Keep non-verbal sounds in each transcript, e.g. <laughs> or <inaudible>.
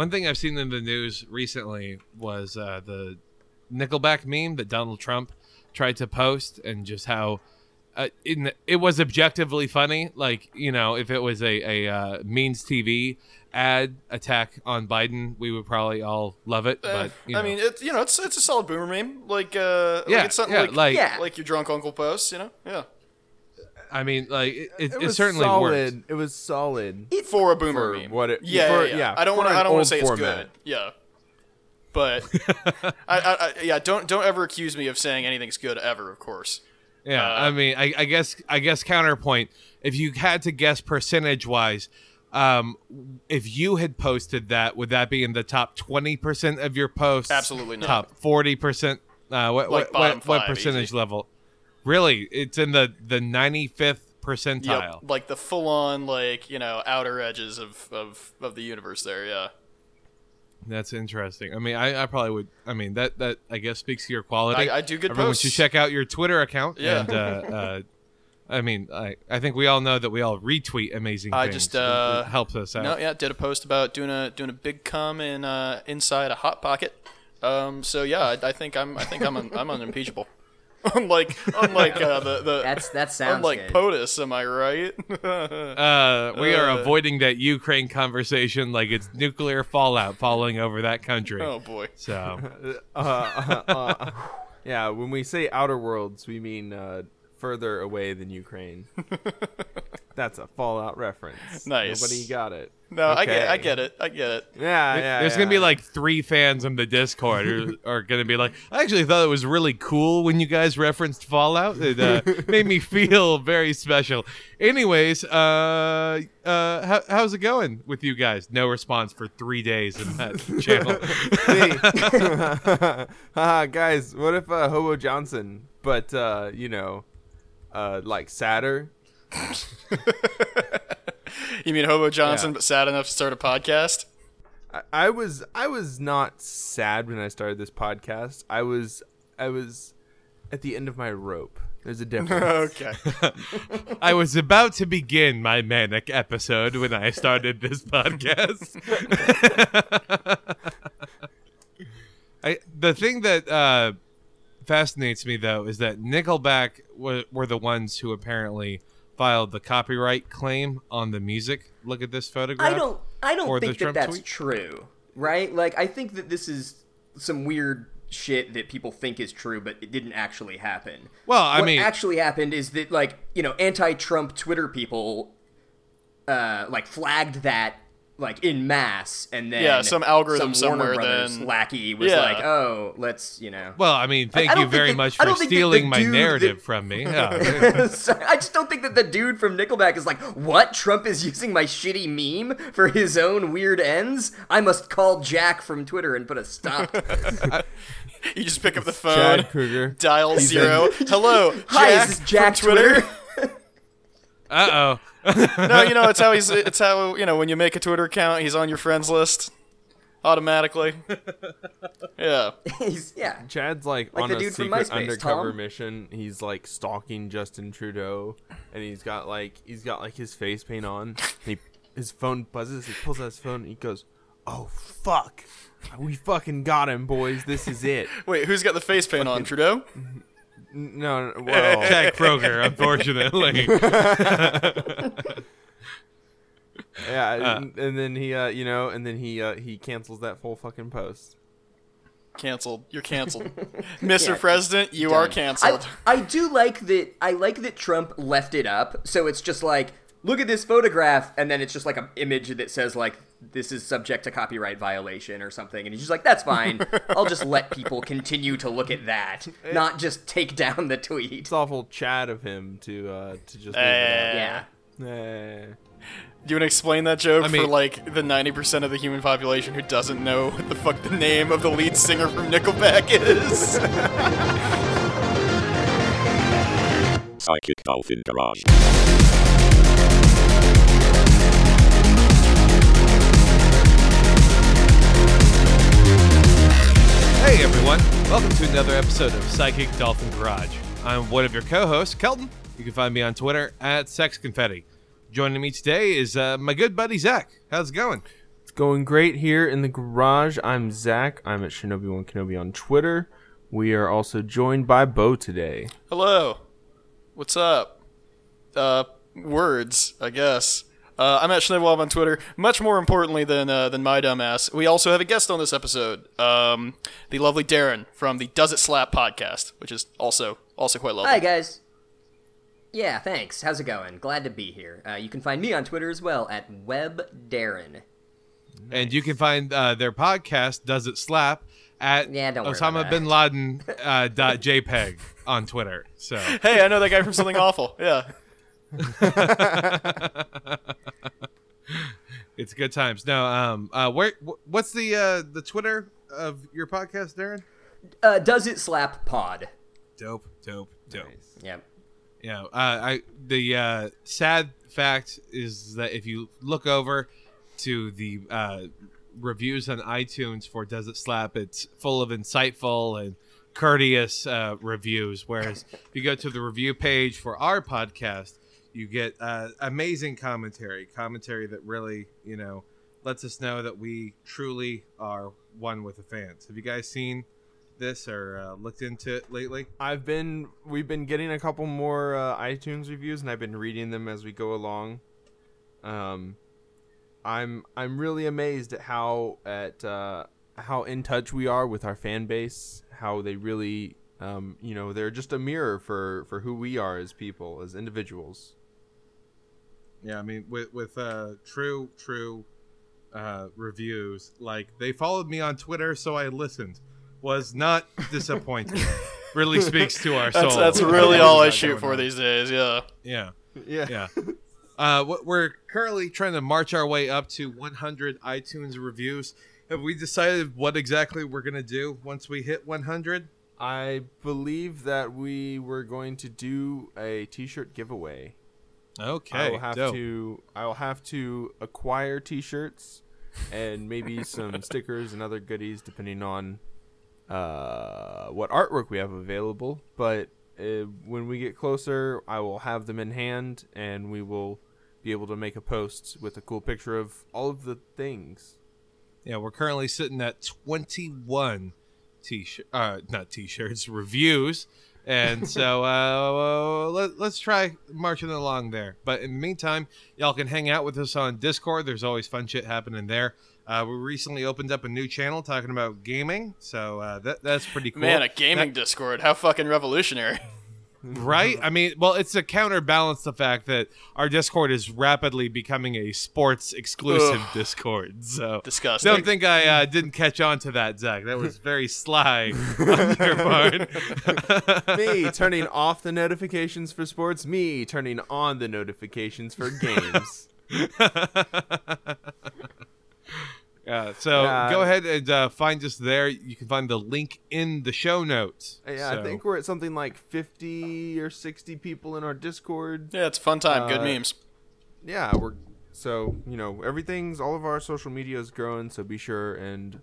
One thing I've seen in the news recently was uh, the Nickelback meme that Donald Trump tried to post, and just how uh, in, it was objectively funny. Like you know, if it was a a uh, Means TV ad attack on Biden, we would probably all love it. Uh, But you I mean, it's you know, it's it's a solid boomer meme. Like, uh, Yeah, like it's something yeah, like like- Yeah. like your drunk uncle posts. You know, yeah, I mean, like it, it, It, it certainly solid. works. It was solid. for a boomer For meme. what it- yeah, for- yeah, yeah. yeah, I don't want to. I don't want to say it's format. good. Yeah, but <laughs> I, I, I, yeah, don't don't ever accuse me of saying anything's good ever. Of course. Yeah, Uh, I mean, I, I guess I guess counterpoint. If you had to guess percentage wise, um, if you had posted that, would that be in the top twenty percent of your posts? Absolutely not. Top forty percent. Uh, what Like what, what, what percentage easy. level? Really, it's in the the ninety fifth percentile. Yep, like the full on like you know outer edges of of of the universe. There, yeah. That's interesting. I mean, I, I probably would. I mean, that that I guess speaks to your quality. I- I do good Everyone posts. should check out your Twitter account. Yeah. And, uh, <laughs> uh, I mean, I, I think we all know that we all retweet amazing I things. just, It- it uh, helps us out. No, yeah, did a post about doing a doing a big cum in uh, inside a hot pocket. Um, so yeah, I, I think I'm I think I'm un, I'm unimpeachable. <laughs> unlike unlike uh, the the That's that sounds unlike good. POTUS, am I right? <laughs> Uh, we are Uh. avoiding that Ukraine conversation like it's nuclear fallout falling over that country. oh boy. So, <laughs> Uh, uh, uh, yeah, when we say outer worlds, we mean uh, further away than Ukraine. <laughs> That's a Fallout reference. Nice. Nobody got it. No, I get I get it. I get it. Yeah, yeah. there's yeah. gonna be like three fans in the Discord who <laughs> are gonna be like, I actually thought it was really cool when you guys referenced Fallout. It uh, <laughs> made me feel very special. Anyways, uh, uh, how, how's it going with you guys? No response for three days in that channel. Hey. Haha, guys, what if uh, Hobo Johnson, but uh, you know, uh, like sadder? <laughs> You mean Hobo Johnson, Yeah. but sad enough to start a podcast? I, I was I was not sad when I started this podcast. I was I was at the end of my rope. There's a difference. <laughs> okay. <laughs> I was about to begin my manic episode when I started this podcast. I the thing that uh, fascinates me though is that Nickelback were, were the ones who apparently filed the copyright claim on the music. Look at this photograph. I don't. I don't think that Trump that's tweet? true, right? Like, I think that this is some weird shit that people think is true, but it didn't actually happen. Well, I what mean- actually happened is that, like, you know, anti-Trump Twitter people, uh, like, flagged that. Like in mass, and then Yeah, some algorithm some Warner somewhere then- lackey was Yeah. like, "Oh, let's you know." Well, I mean, thank I don't you very that- much for don't think that the stealing my narrative that- <laughs> from me. Yeah. <laughs> Sorry, I just don't think that the dude from Nickelback is like, what? Trump is using my shitty meme for his own weird ends? I must call Jack from Twitter and put a stop. <laughs> You just pick up the phone, Chad Kroeger. dial zero. Hello, Hi, Jack is this Jack from Twitter. Twitter? Uh oh. No, you know it's how he's. It's how you know when you make a Twitter account, he's on your friends list automatically. <laughs> Yeah. He's, yeah. Chad's like, Like on the a dude from secret MySpace, undercover Tom. mission. He's like stalking Justin Trudeau, and he's got like he's got like his face paint on. And he his phone buzzes. He pulls out his phone. and He goes, "Oh fuck, we fucking got him, boys. This is it." <laughs> Wait, who's got the face paint on? Trudeau? <laughs> Mhm. N- No, no <laughs> well, Jack Kroeger, unfortunately. <laughs> yeah, Uh. and, and then he, uh, you know, and then he uh, he cancels that full fucking post. Canceled. You're canceled, <laughs> Mr. Yeah, President. You are canceled. I, I do like that. I like that Trump left it up, so it's just like, look at this photograph, and then it's just like an image that says like, this is subject to copyright violation or something, and he's just like, that's fine. <laughs> I'll just let people continue to look at that, not just take down the tweet. It's awful Chad of him to uh, to just. leave Eh. Yeah. it up. Eh. Do you want to explain that joke I for like the 90% of the human population who doesn't know what the fuck the name of the lead singer from Nickelback is? <laughs> Psychic Dolphin Garage. Hey everyone, welcome to another episode of Psychic Dolphin Garage. I'm one of your co-hosts, Kelton. You can find me on Twitter at Sex Confetti. Joining me today is uh, my good buddy Zach. How's it going? It's going great here in the garage. I'm Zach. I'm at Shenobi1 Kenobi on Twitter. We are also joined by Bo today. Hello. What's up? Uh, words, I guess. Uh, I'm at Schnedwob on Twitter. Much more importantly than uh, than my dumbass, we also have a guest on this episode. Um, the lovely Darin from the Does It Slap podcast, which is also also quite lovely. Hi guys. Yeah, thanks. How's it going? Glad to be here. Uh, you can find me on Twitter as well at Webb Darin. And you can find uh, their podcast, Does It Slap, at Yeah, don't worry Osama bin Laden uh, dot JPEG on Twitter. So Hey, I know that guy from something <laughs> awful. Yeah. <laughs> it's good times. No, um, uh, where wh- what's the uh, the Twitter of your podcast, Darin? Uh, Does it slap pod? Dope, dope, dope. Yep. Yeah, uh, I the uh, sad fact is that if you look over to the uh, reviews on iTunes for Does It Slap, it's full of insightful and courteous uh, reviews. Whereas if you go to the review page for our podcast, you get uh, amazing commentary, commentary that really you know lets us know that we truly are one with the fans. Have you guys seen this or uh, looked into it lately? I've been we've been getting a couple more uh, iTunes reviews, and I've been reading them as we go along. Um, I'm I'm really amazed at how at uh, how in touch we are with our fan base. How they really, um, you know, they're just a mirror for for who we are as people, as individuals. Yeah, I mean, with with uh, true true uh, reviews, like they followed me on Twitter, so I listened. Was not disappointed. <laughs> really speaks to our soul. That's, that's really all I shoot for these days. Yeah. Yeah, Yeah. yeah. Uh, what- we're currently trying to march our way up to 100 iTunes reviews. Have we decided what exactly we're gonna do once we hit 100? I believe that we were going to do a T-shirt giveaway. Okay, I will have dope. to. I will have to acquire T-shirts and maybe <laughs> some stickers and other goodies, depending on uh, what artwork we have available. But uh, when we get closer, I will have them in hand, and we will be able to make a post with a cool picture of all of the things. Yeah, we're currently sitting at 21 t-shirt, uh, not t-shirts, reviews. And so uh, let, let's try marching along there. But in the meantime, y'all can hang out with us on Discord. There's always fun shit happening there. Uh, we recently opened up a new channel talking about gaming, so uh, that that's pretty cool. Man, a gaming Discord. How fucking revolutionary. <laughs> right? <laughs> I mean, well, it's to counterbalance the fact that our Discord is rapidly becoming a sports exclusive Ugh. Discord. So Disgusting. Don't think I uh, didn't catch on to that, Zach. That was very sly <laughs> on your part. <laughs> Me turning off the notifications for sports. Me turning on the notifications for games. Yeah, so Yeah. go ahead and uh, find us there. You can find the link in the show notes. Yeah, So- I think we're at something like 50 or 60 people in our Discord. yeah, it's a fun time. Good Uh, memes. Yeah, we're so, you know, everything's all of our social media is growing, so be sure and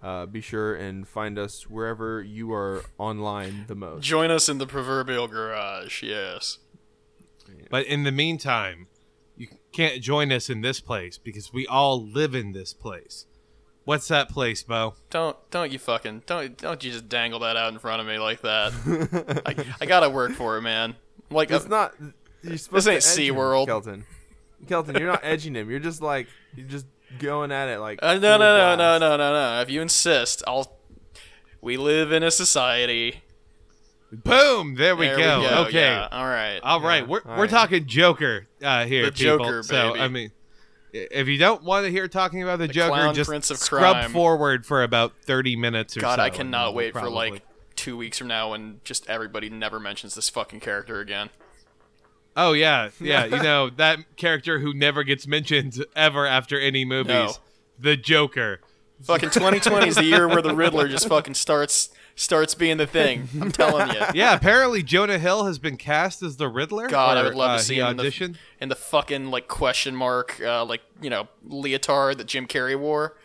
uh, be sure and find us wherever you are online the most. Join us in the proverbial garage. Yes. But in the meantime, you can't join us in this place because we all live in this place. What's that place, Bo? Don't don't you fucking don't don't you just dangle that out in front of me like that. <laughs> I, I gotta work for it, man. Like It's uh, not you're supposed ain't to edge him, SeaWorld. Kelton. Kelton, you're not edging him. You're just like you're just going at it like uh, no no no no no no no. If you insist, I'll. We live in a society. Boom! There we, There go. we go. Okay. yeah, all right. All right, Yeah, we're all we're right. talking Joker uh, here, The people. Joker, So baby. I mean, if you don't want to hear talking about the, Joker, just scrub crime. forward for about thirty minutes or God, so. I cannot wait for like two weeks from now when just everybody never mentions this fucking character again. Oh yeah, yeah. <laughs> you know that character who never gets mentioned ever after any movies, No. the Joker. Fucking 2020 is the year where the Riddler just fucking starts starts being the thing. <laughs> I'm telling you. Yeah, apparently Jonah Hill has been cast as the Riddler. God, I would love uh, to see he him in the, in the fucking like question mark, uh, like you know, leotard that Jim Carrey wore.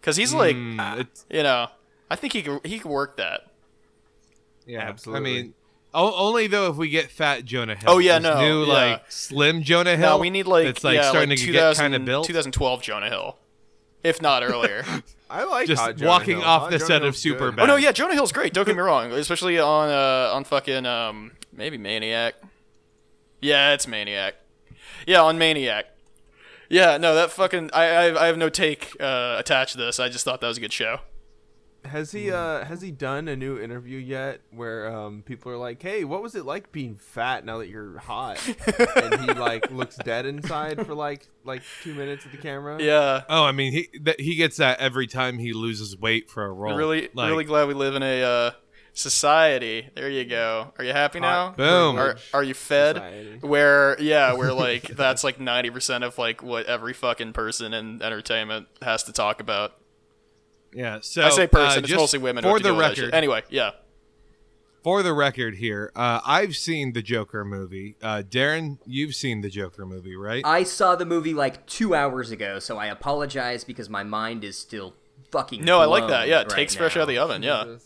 Because he's like, Mm, you know, I think he could he could work that. yeah, Absolutely. I mean, o- only though if we get fat Jonah Hill. Oh, yeah, This no, new yeah. like slim Jonah Hill. No, we need like it's like yeah, starting like to 2000, get kind of built. 2012 Jonah Hill. If not earlier. <laughs> I like Just Jonah walking Hill. off Hot the Jonah set of Hill's good. Superbad. oh no, yeah, Jonah Hill's great. Don't get me wrong, especially on uh on fucking um maybe Maniac. Yeah, it's Maniac. Yeah, on Maniac. Yeah, no, that fucking I I, I have no take uh, attached to this. I just thought that was a good show. Has he uh has he done a new interview yet where um people are like, "Hey, what was it like being fat now that you're hot?" and he <laughs> like looks dead inside for like like 2 minutes at the camera. Yeah. Oh, I mean, he that he gets that every time he loses weight for a role. Really, Like, really glad we live in a uh, society. There you go. Are you happy now? Boom. Are, are you fed? Society. Where yeah, where <laughs> like that's like ninety percent of like what every fucking person in entertainment has to talk about. Yeah. So I say person, uh, it's just mostly women. who For the deal with that shit. record, Anyway, yeah. for the record here, uh, I've seen the Joker movie. Uh, Darin, you've seen the Joker movie, right? I saw the movie like two hours ago, so I apologize because my mind is still fucking. No, I like that. Yeah, it right takes fresh now. out of the oven. Yeah.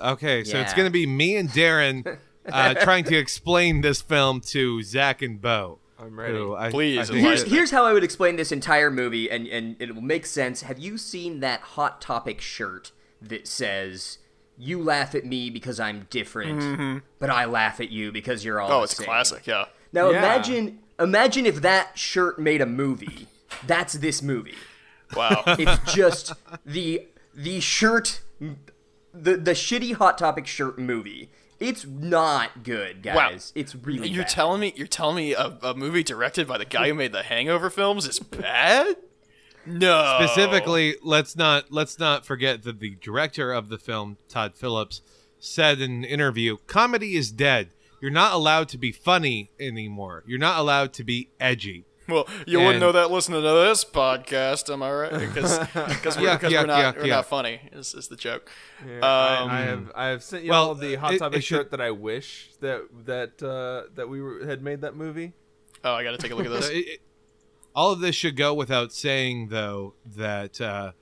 Okay, so it's going to be me and Darin uh, <laughs> trying to explain this film to Zach and Bo. I'm ready. who I- Please, I think- Here's here's how I would explain this entire movie, and and it will make sense. Have you seen that Hot Topic shirt that says? You laugh at me because I'm different, but I laugh at you because you're all. Mm-hmm. Oh, the it's same. classic. Yeah. Now Yeah. imagine imagine if that shirt made a movie. That's this movie. Wow. <laughs> It's just the the shirt the the shitty hot topic shirt movie. It's not good, guys. It's really you're bad. telling me you're telling me a, a movie directed by the guy who made the Hangover films is bad? No. Specifically, let's not let's not forget that the director of the film, Todd Phillips, said in an interview, "Comedy is dead. You're not allowed to be funny anymore. You're not allowed to be edgy." <laughs> Well, you wouldn't know that listening to this podcast, am I right? Because because we're, Yeah, yeah, we're not yeah, we're yeah. not funny. Is, is the joke? Yeah, Um, I, I have I have sent you well, all the Hot it- Topic it should- shirt that I wish that that uh, that we were, had made that movie. Oh, I got to take a look at this. <laughs> it- it- all of this should go without saying, though, that uh,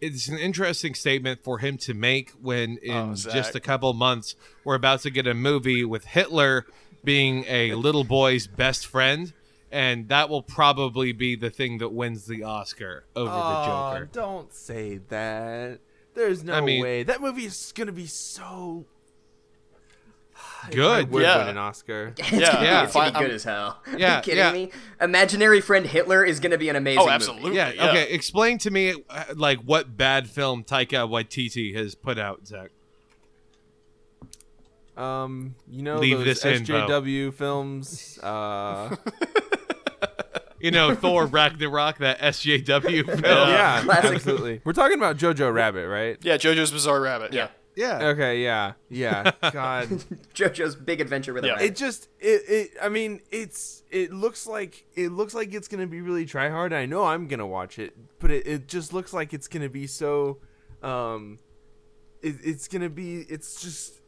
it's an interesting statement for him to make when, in Oh, just a couple months, we're about to get a movie with Hitler being a little boy's best friend, and that will probably be the thing that wins the Oscar over the Aw, Joker. don't say that. There's no I mean- way that movie is gonna be so <sighs> Good. would Yeah. win an Oscar. <laughs> It's Yeah, gonna be, yeah. it's gonna be good I'm- as hell. <laughs> Yeah, Are you kidding yeah. me? Imaginary friend Hitler is gonna be an amazing. Oh, movie. absolutely. Yeah, yeah. okay. Explain to me, uh, like, what bad film Taika Waititi has put out, Zach. Um, you know Leave those this in, Bo. SJW films. Uh, <laughs> You know, Thor Ragnarok, that SJW film. yeah, Classic. absolutely. We're talking about Jojo Rabbit, right? Yeah, JoJo's Bizarre Rabbit. Yeah. Yeah. Okay, yeah, yeah. <laughs> God, <laughs> JoJo's Big Adventure with a Yeah. Rabbit. it just it, it I mean it's it looks like it looks like it's gonna be really try hard. I know I'm gonna watch it, but it, it just looks like it's gonna be so um it, it's gonna be it's just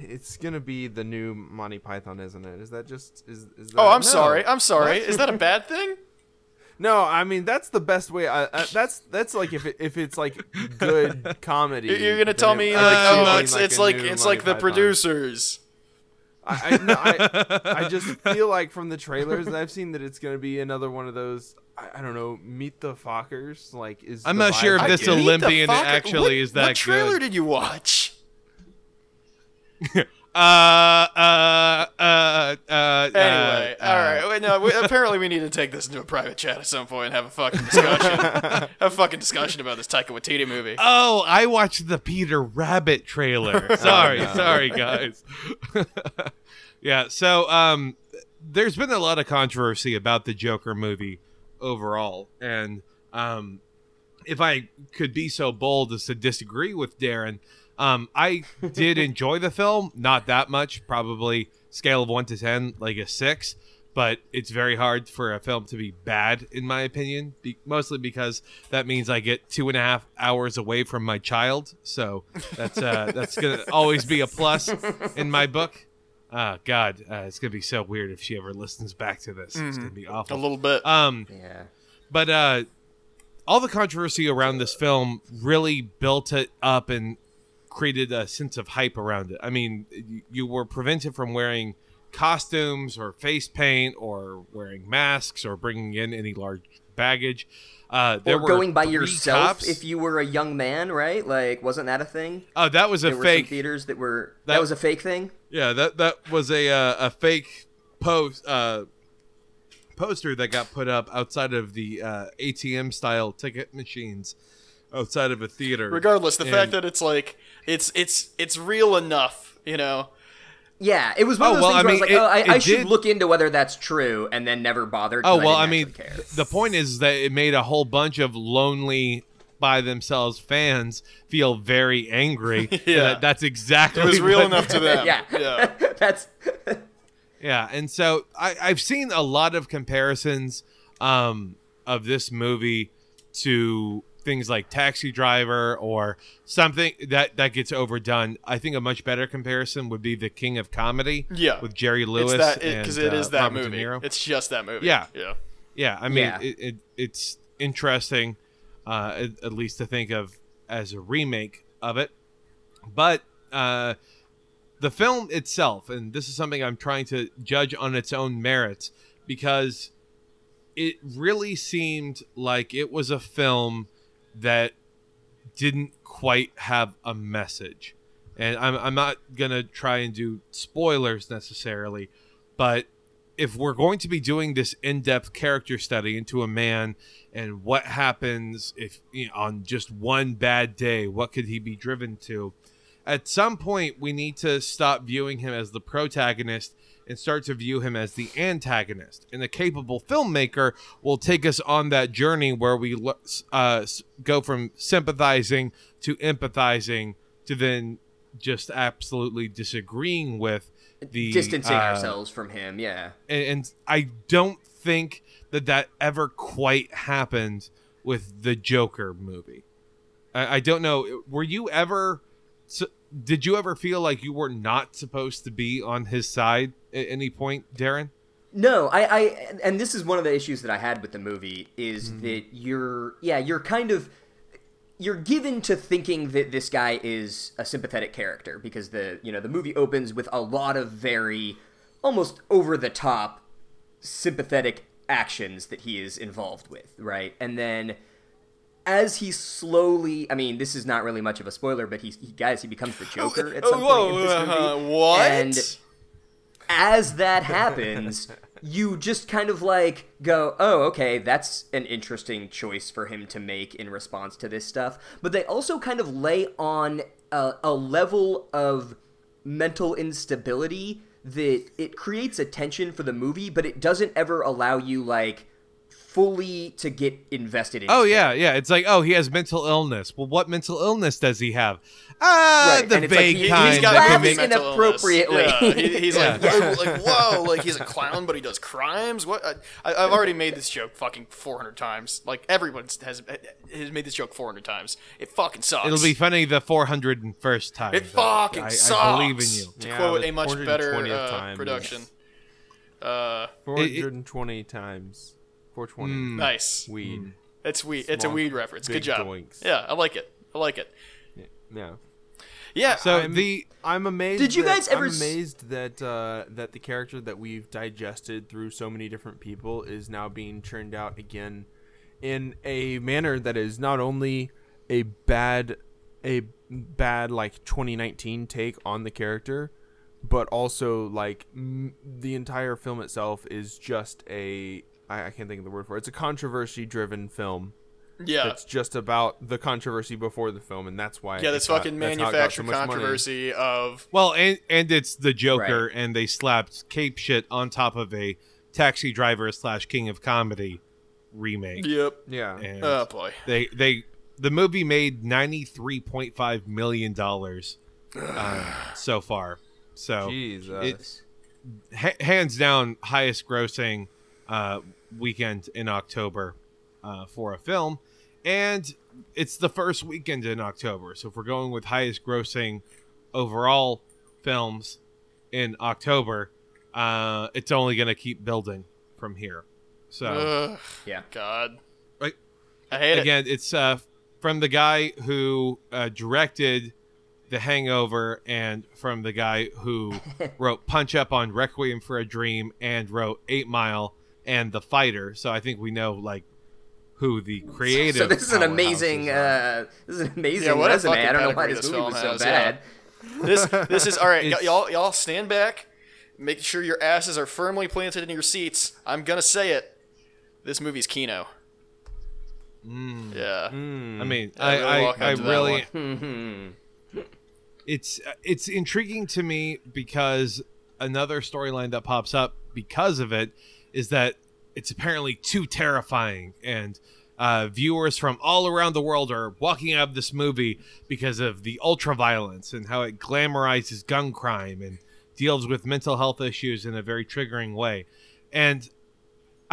it's gonna be the new Monty Python, isn't it? Is that just is, is that, Oh, I'm No. sorry. I'm <laughs> sorry. Is that a bad thing? No, I mean that's the best way. I, I, that's that's like if it, if it's like good <laughs> comedy. You're- You're gonna tell me Uh, like, I'm oh, it's like it's like it's like the Python. producers. I, I, no, I, <laughs> I just feel like from the trailers that I've seen that it's gonna be another one of those. I, I don't know, meet the Fockers. Like, is I'm not sure if this I- Meet the Olympian actually what- is that What trailer good. did you watch? <laughs> Uh, uh, uh, uh, Anyway, uh, all right. Wait, no, we, <laughs> apparently we need to take this into a private chat at some point and have a fucking discussion. <laughs> have a fucking discussion about this Taika Waititi movie. Oh, I watched the Peter Rabbit trailer. Sorry, no. sorry, guys. yeah, so um, there's been a lot of controversy about the Joker movie overall, and um, if I could be so bold as to disagree with Darin, um, I <laughs> did enjoy the film, not that much, probably scale of one to ten, like a six. But it's very hard for a film to be bad, in my opinion, be- mostly because that means I get two and a half hours away from my child. So that's uh, <laughs> that's gonna always be a plus in my book. Uh, God, uh, it's gonna be so weird if she ever listens back to this. It's gonna be awful. A little bit. Um, yeah. but uh, all the controversy around this film really built it up and created a sense of hype around it. I mean, you, you were prevented from wearing costumes or face paint or wearing masks or bringing in any large baggage. Uh, there or were going by yourself cops. if you were a young man, right? Like, wasn't that a thing? oh, that was a There were some fake. theaters that were that, that- was a fake thing. Yeah, that that was a uh, a fake post uh, poster that got put up outside of the uh, ATM style ticket machines outside of a theater. Regardless, the And- fact that it's like it's it's it's real enough, you know. Yeah, it was one Oh, of those well, things I where I was mean, like, oh, I, I should did- look into whether that's true, and then never bothered. Oh well, I didn't mean, care. the point is that it made a whole bunch of lonely by themselves fans feel very angry. <laughs> Yeah. that- that's exactly It was real what- enough to them. <laughs> yeah, yeah. <laughs> that's Yeah, and so I, I've seen a lot of comparisons um, of this movie to things like Taxi Driver or something that that gets overdone. I think a much better comparison would be The King of Comedy. Yeah. with Jerry Lewis. It's that and, because it is uh, that Robert De movie. Niro. It's just that movie. Yeah. Yeah. Yeah, I mean, Yeah. It, it, it's interesting, uh, at, at least to think of as a remake of it. But uh, the film itself, and this is something I'm trying to judge on its own merits, because it really seemed like it was a film that didn't quite have a message. And I'm, I'm not going to try and do spoilers necessarily, but if we're going to be doing this in-depth character study into a man and what happens if you know, on just one bad day what could he be driven to at some point we need to stop viewing him as the protagonist and start to view him as the antagonist and a capable filmmaker will take us on that journey where we uh, go from sympathizing to empathizing to then just absolutely disagreeing with the distancing uh, ourselves from him. Yeah, and, and I don't think that that ever quite happened with the Joker movie. I, I don't know. Were you ever? Did you ever feel like you were not supposed to be on his side at any point, Darin? No, I, I, and this is one of the issues that I had with the movie is Mm-hmm. that you're, yeah, you're kind of, you're given to thinking that this guy is a sympathetic character because the, you know, the movie opens with a lot of very, almost over the top, sympathetic actions that he is involved with, right? And then as he slowly, I mean, this is not really much of a spoiler, but he, he guys, he becomes the Joker at some Oh, point in this movie. uh, <laughs> what? And as that happens, you just kind of like go, oh, okay, that's an interesting choice for him to make in response to this stuff. But they also kind of lay on a, a level of mental instability that it creates a tension for the movie, but it doesn't ever allow you like fully to get invested in. Oh his yeah, yeah. It's like, oh, he has mental illness. Well, what mental illness does he have? Ah, Right, the and it's like vague he- he's kind got that can make. in- mental illness. inappropriately. Yeah, he- he's like, Yeah. whoa, <laughs> like, whoa, like he's a clown, but he does crimes. What? I, I- I've already made this joke fucking 400 times. Like everyone has has made this joke 400 times. It fucking sucks. It'll be funny the 401st time. It though. fucking I, sucks. I believe in you. To Yeah, quote a much better uh, time is- production. Uh, 420 times. 420. Mm. nice. Weed. It's weed. It's a weed reference. Good job. doinks. Yeah, I like it. I like it. Yeah. Yeah. So I'm- the I'm amazed. Did you that- guys ever I'm s- amazed that uh, that the character that we've digested through so many different people is now being churned out again in a manner that is not only a bad a bad like 2019 take on the character, but also like m- the entire film itself is just a I, I can't think of the word for it. It's a controversy driven film. yeah. It's just about the controversy before the film, and that's why. Yeah, it this fucking that's how so manufactured money. controversy of well, and and it's the Joker, Right. and they slapped Cape shit on top of a Taxi Driver slash King of Comedy remake. yep. Yeah. And Oh boy. they they the movie made ninety three point five million dollars um, <sighs> so far. So Jesus. it- ha- hands down highest grossing uh, weekend in October uh, for a film, and it's the first weekend in October. So if we're going with highest grossing overall films in October, uh, it's only going to keep building from here. So Ugh, Yeah. God. Right. I hate it. again, it's uh, from the guy who uh, directed The Hangover and from the guy who <laughs> wrote Punch Up on Requiem for a Dream and wrote Eight Mile and The Fighter. So I think we know like who the <laughs> creative. So this is an amazing. Uh, this is an amazing Yeah, what a resume. I don't know why this this movie was so has, yeah. bad. This this is all right. y- y'all y'all stand back. Make sure your asses are firmly planted in your seats. I'm gonna say it. This movie's Kino. Yeah. I mean, I really I, I, I up to that really. <laughs> it's it's intriguing to me because another storyline that pops up because of it is that it's apparently too terrifying and uh, viewers from all around the world are walking out of this movie because of the ultra violence and how it glamorizes gun crime and deals with mental health issues in a very triggering way. And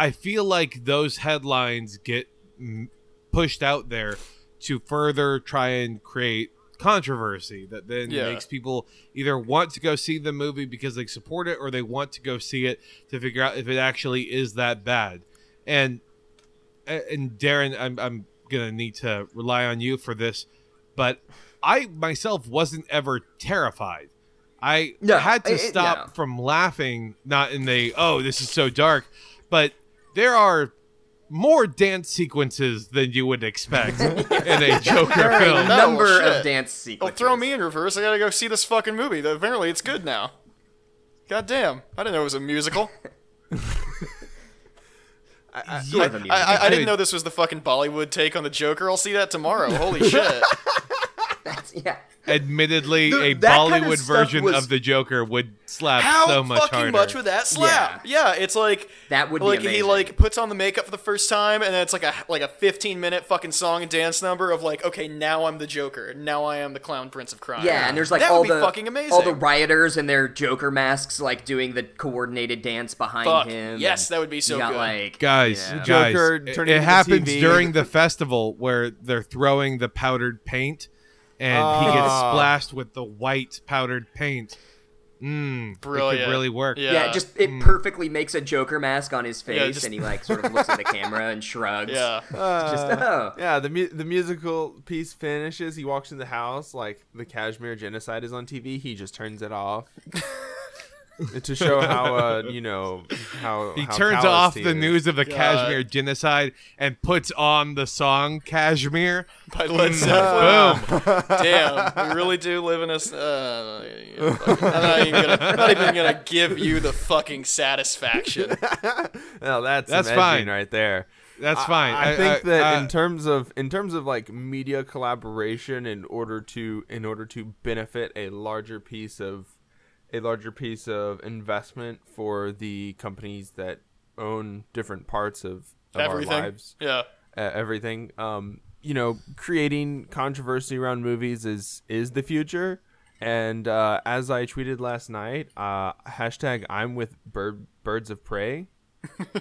i feel like those headlines get pushed out there to further try and create controversy that then Yeah. makes people either want to go see the movie because they support it or they want to go see it to figure out if it actually is that bad. And and Darin, I'm I'm gonna need to rely on you for this, but I myself wasn't ever terrified. I No, had to it- it- stop no. from laughing, not in the oh this is so dark, but there are more dance sequences than you would expect <laughs> in a Joker film. No, number well, of shit. dance Oh, sequences. throw me in reverse. I gotta go see this fucking movie. Apparently, it's good now. God damn. I didn't know it was a musical. <laughs> Sort of a I, musical. I, I didn't know this was the fucking Bollywood take on the Joker. I'll see that tomorrow. Holy <laughs> shit. <laughs> That's- yeah. Admittedly, The- a that kind of Bollywood version was- of the Joker would slap How so much fucking harder. much would that slap? Yeah. it's like That would be like he like puts on the makeup for the first time, and then it's like a like a 15 minute fucking song and dance number of like, okay, now I'm the Joker. Now I am the clown prince of crime. Yeah, and there's like that all would be the fucking amazing. all the rioters and their Joker masks, like doing the coordinated dance behind Fuck, him. yes, that would be so you got, good. Like, guys, yeah. guys, Joker it- turning it into happens TV. during the festival where they're throwing the powdered paint, and he gets Ah. splashed with the white powdered paint. Mmm, It could really work. Yeah. Yeah, just it mm. perfectly makes a Joker mask on his face, just- and he like sort of looks at the camera and shrugs. Yeah. just ah. oh. Yeah, the mu- the musical piece finishes. He walks in the house like the Kashmir genocide is on TV. He just turns it off <laughs> <laughs> to show how uh you know how <laughs> He how turns callous off the is. news of the Kashmir genocide and puts on the song Kashmir. By Led Zeppelin. Boom. <laughs> Damn, we really do live in a. s- Uh, you fucking- I'm not even gonna. I'm not even gonna give you the fucking satisfaction. No, that's That's fine. right there. That's fine. I, think that uh, in terms of in terms of like media collaboration, in order to in order to benefit a larger piece of a larger piece of investment for the companies that own different parts of, of our lives, Yeah. uh, everything. Um, you know, creating controversy around movies is is the future. And uh, as I tweeted last night, uh, hashtag I'm with bird, birds of prey. <laughs> uh,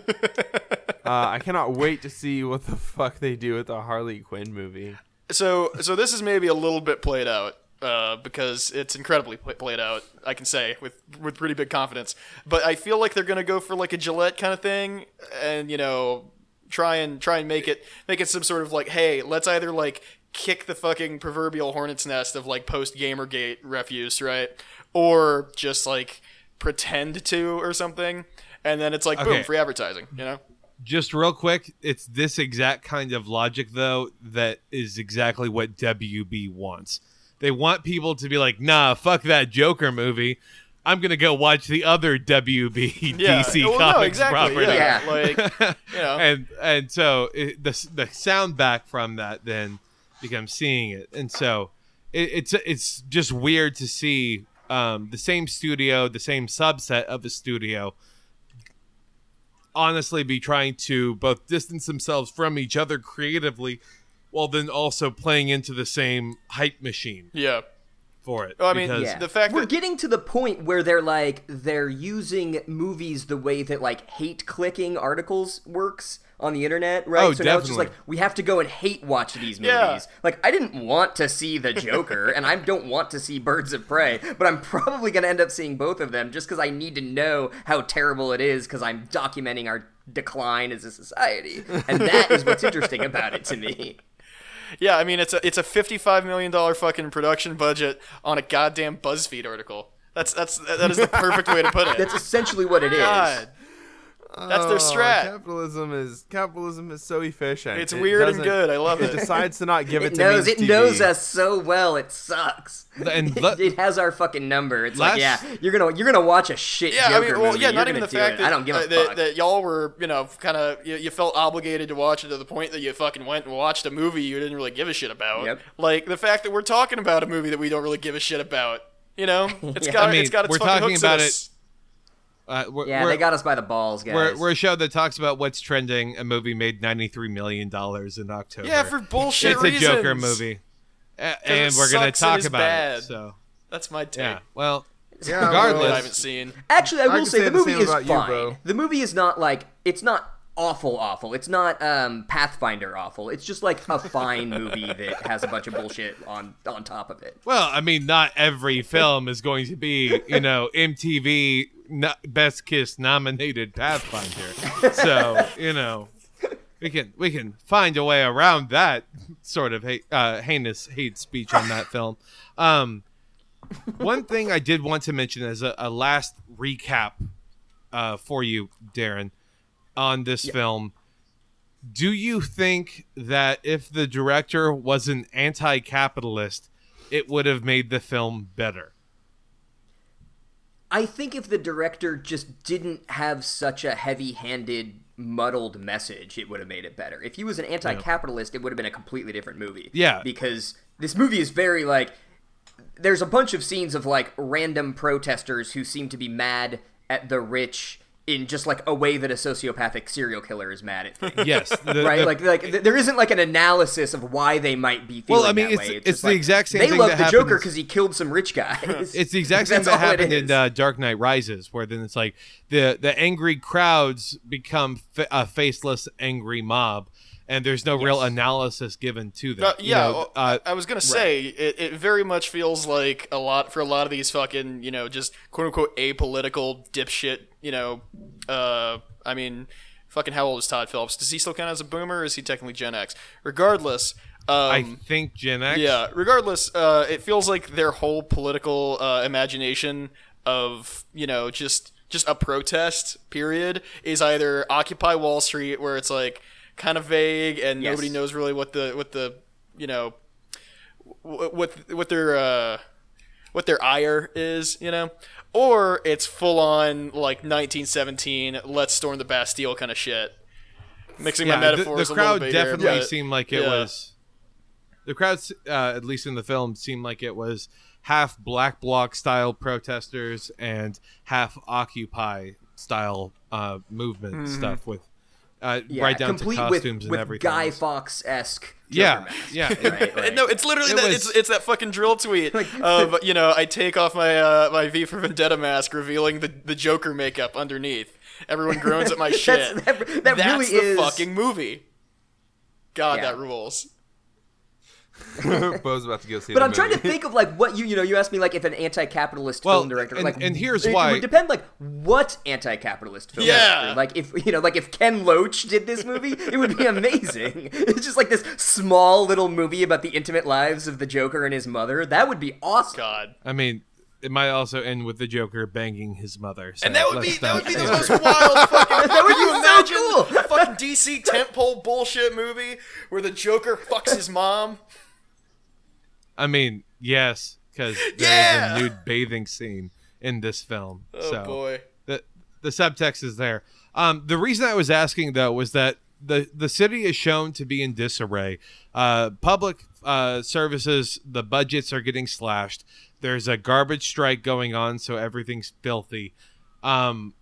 I cannot wait to see what the fuck they do with the Harley Quinn movie. So, so this is maybe a little bit played out. Uh, because it's incredibly pl- played out, I can say with with pretty big confidence. But I feel like they're gonna go for like a Gillette kind of thing, and you know, try and try and make it make it some sort of like, hey, let's either like kick the fucking proverbial hornet's nest of like post Gamergate refuse, right, or just like pretend to or something, and then it's like boom, free advertising, you know? just real quick, it's this exact kind of logic though that is exactly what WB wants. They want people to be like, "Nah, fuck that Joker movie. I'm gonna go watch the other WB <laughs> Yeah. DC Well, no, Comics exactly, property." Yeah. Yeah. Like, <laughs> you know. and and so it, the the sound back from that then becomes seeing it, and so it, it's it's just weird to see um, the same studio, the same subset of the studio, honestly be trying to both distance themselves from each other creatively, while then also playing into the same hype machine yeah. for it. Well, I mean, Yeah. the fact we're that getting to the point where they're like they're using movies the way that like hate clicking articles works on the internet, right? Oh, so now it's just like we have to go and hate watch these movies. Yeah. Like I didn't want to see the Joker and I don't want to see Birds of Prey, but I'm probably going to end up seeing both of them just cuz I need to know how terrible it is cuz I'm documenting our decline as a society. And that is what's interesting about it to me. Yeah, I mean it's a it's a fifty five million dollar fucking production budget on a goddamn BuzzFeed article. That's that's that is the perfect way to put it. <laughs> That's essentially what it is. God. That's their Oh, strat. Capitalism is capitalism is so efficient. It's It weird and good. I love It it. decides to not give it, It to knows Means it knows us so well. It sucks. And <laughs> it, it has our fucking number. It's Last- like, yeah, you're gonna you're gonna watch a shit Yeah, Joker I mean, well, movie. yeah, You're not even the do fact it. that I don't give a uh, that, fuck. that y'all were, you know, kind of you, you felt obligated to watch it to the point that you fucking went and watched a movie you didn't really give a shit about. Yep. Like the fact that we're talking about a movie that we don't really give a shit about. You know, <laughs> it's Yeah. got I mean, it's got its we're fucking talking hooks in about us. Uh, we're, yeah, we're, they got us by the balls, guys. we're, we're a show that talks about what's trending. A movie made $93 million in October. Yeah, for bullshit It's reasons. a Joker movie. A- and we're going to talk is about bad. it. So, That's my take. yeah. Well, Yeah, regardless- I haven't seen. Actually, I will can say, say the the movie is about you, fine. The movie is not like it's not awful awful. It's not um, Pathfinder awful. It's just like a fine movie <laughs> that has a bunch of bullshit on on top of it. Well, I mean, not every film is going to be, you know, MTV no- Best Kiss nominated Pathfinder. <laughs> So, you know, we can we can find a way around that sort of hate, uh, heinous hate speech on that film. Um, one thing I did want to mention as a, a last recap uh, for you, Darin, on this film. Do you think that if the director was an anti-capitalist, it would have made the film better? I think if the director just didn't have such a heavy-handed, muddled message, it would have made it better. If he was an anti-capitalist, it would have been a completely different movie. Yeah. because this movie is very like. There's a bunch of scenes of like random protesters who seem to be mad at the rich in just like a way that a sociopathic serial killer is mad at things. <laughs> Yes, <laughs> the- right? the- like, like th- there isn't like an analysis of why they might be feeling Well, I mean, that it's- way. it's just the like, exact same They thing love that the Joker because he killed some rich guys. <laughs> It's the exact same That's that happened in uh, Dark Knight Rises, where then it's like the the angry crowds become fa- a faceless, angry mob, and there's no real analysis given to them. Uh, You yeah, know, well, uh, I was gonna say it, it very much feels like a lot for a lot of these fucking you know just quote unquote apolitical dipshit. You know, uh, I mean, fucking how old is Todd Phillips? Does he still count as a boomer? or Is he technically Gen X? Regardless, um, I think Gen X. yeah. Regardless, uh, it feels like their whole political uh, imagination of you know just just a protest period is either Occupy Wall Street, where it's like kind of vague and Yes. nobody knows really what the what the you know wh- what what their uh, what their ire is, you know, or it's full on like 1917, let's storm the Bastille kind of shit. Mixing yeah, my the, metaphors the a crowd little bit here, definitely but- seemed like it yeah. was. The crowd, uh, at least in the film, seemed like it was half black bloc style protesters and half Occupy style uh, movement stuff with uh, Yeah, right down to complete costumes with, and everything. Guy Fawkes esque. yeah, yeah. right, right. <laughs> no, it's literally It that. was- It's it's that fucking drill tweet <laughs> <laughs> of you know I take off my uh, my V for Vendetta mask, revealing the the Joker makeup underneath. Everyone groans at my shit. that- that That's really the is- fucking movie. God, Yeah. that rules. <laughs> Bo's about to go see But I'm trying to think of like what you you know you asked me like if an anti-capitalist Well, film director and- like and here's it, why- it would depend like what anti-capitalist film Yeah. director like if you know like if Ken Loach did this movie it would be amazing <laughs> it's just like this small little movie about the intimate lives of the Joker and his mother that would be awesome God. I mean, it might also end with the Joker banging his mother. So And that would be that would be the most wild <laughs> fucking. That would Can you be so imagine cool. a fucking DC tentpole bullshit movie where the Joker fucks his mom? I mean, yes, because <laughs> there is Yeah! a nude bathing scene in this film. Oh so boy. the the subtext is there. Um, the reason I was asking though was that the the city is shown to be in disarray. Uh, public uh, services, the budgets are getting slashed. There's a garbage strike going on, so everything's filthy. Um,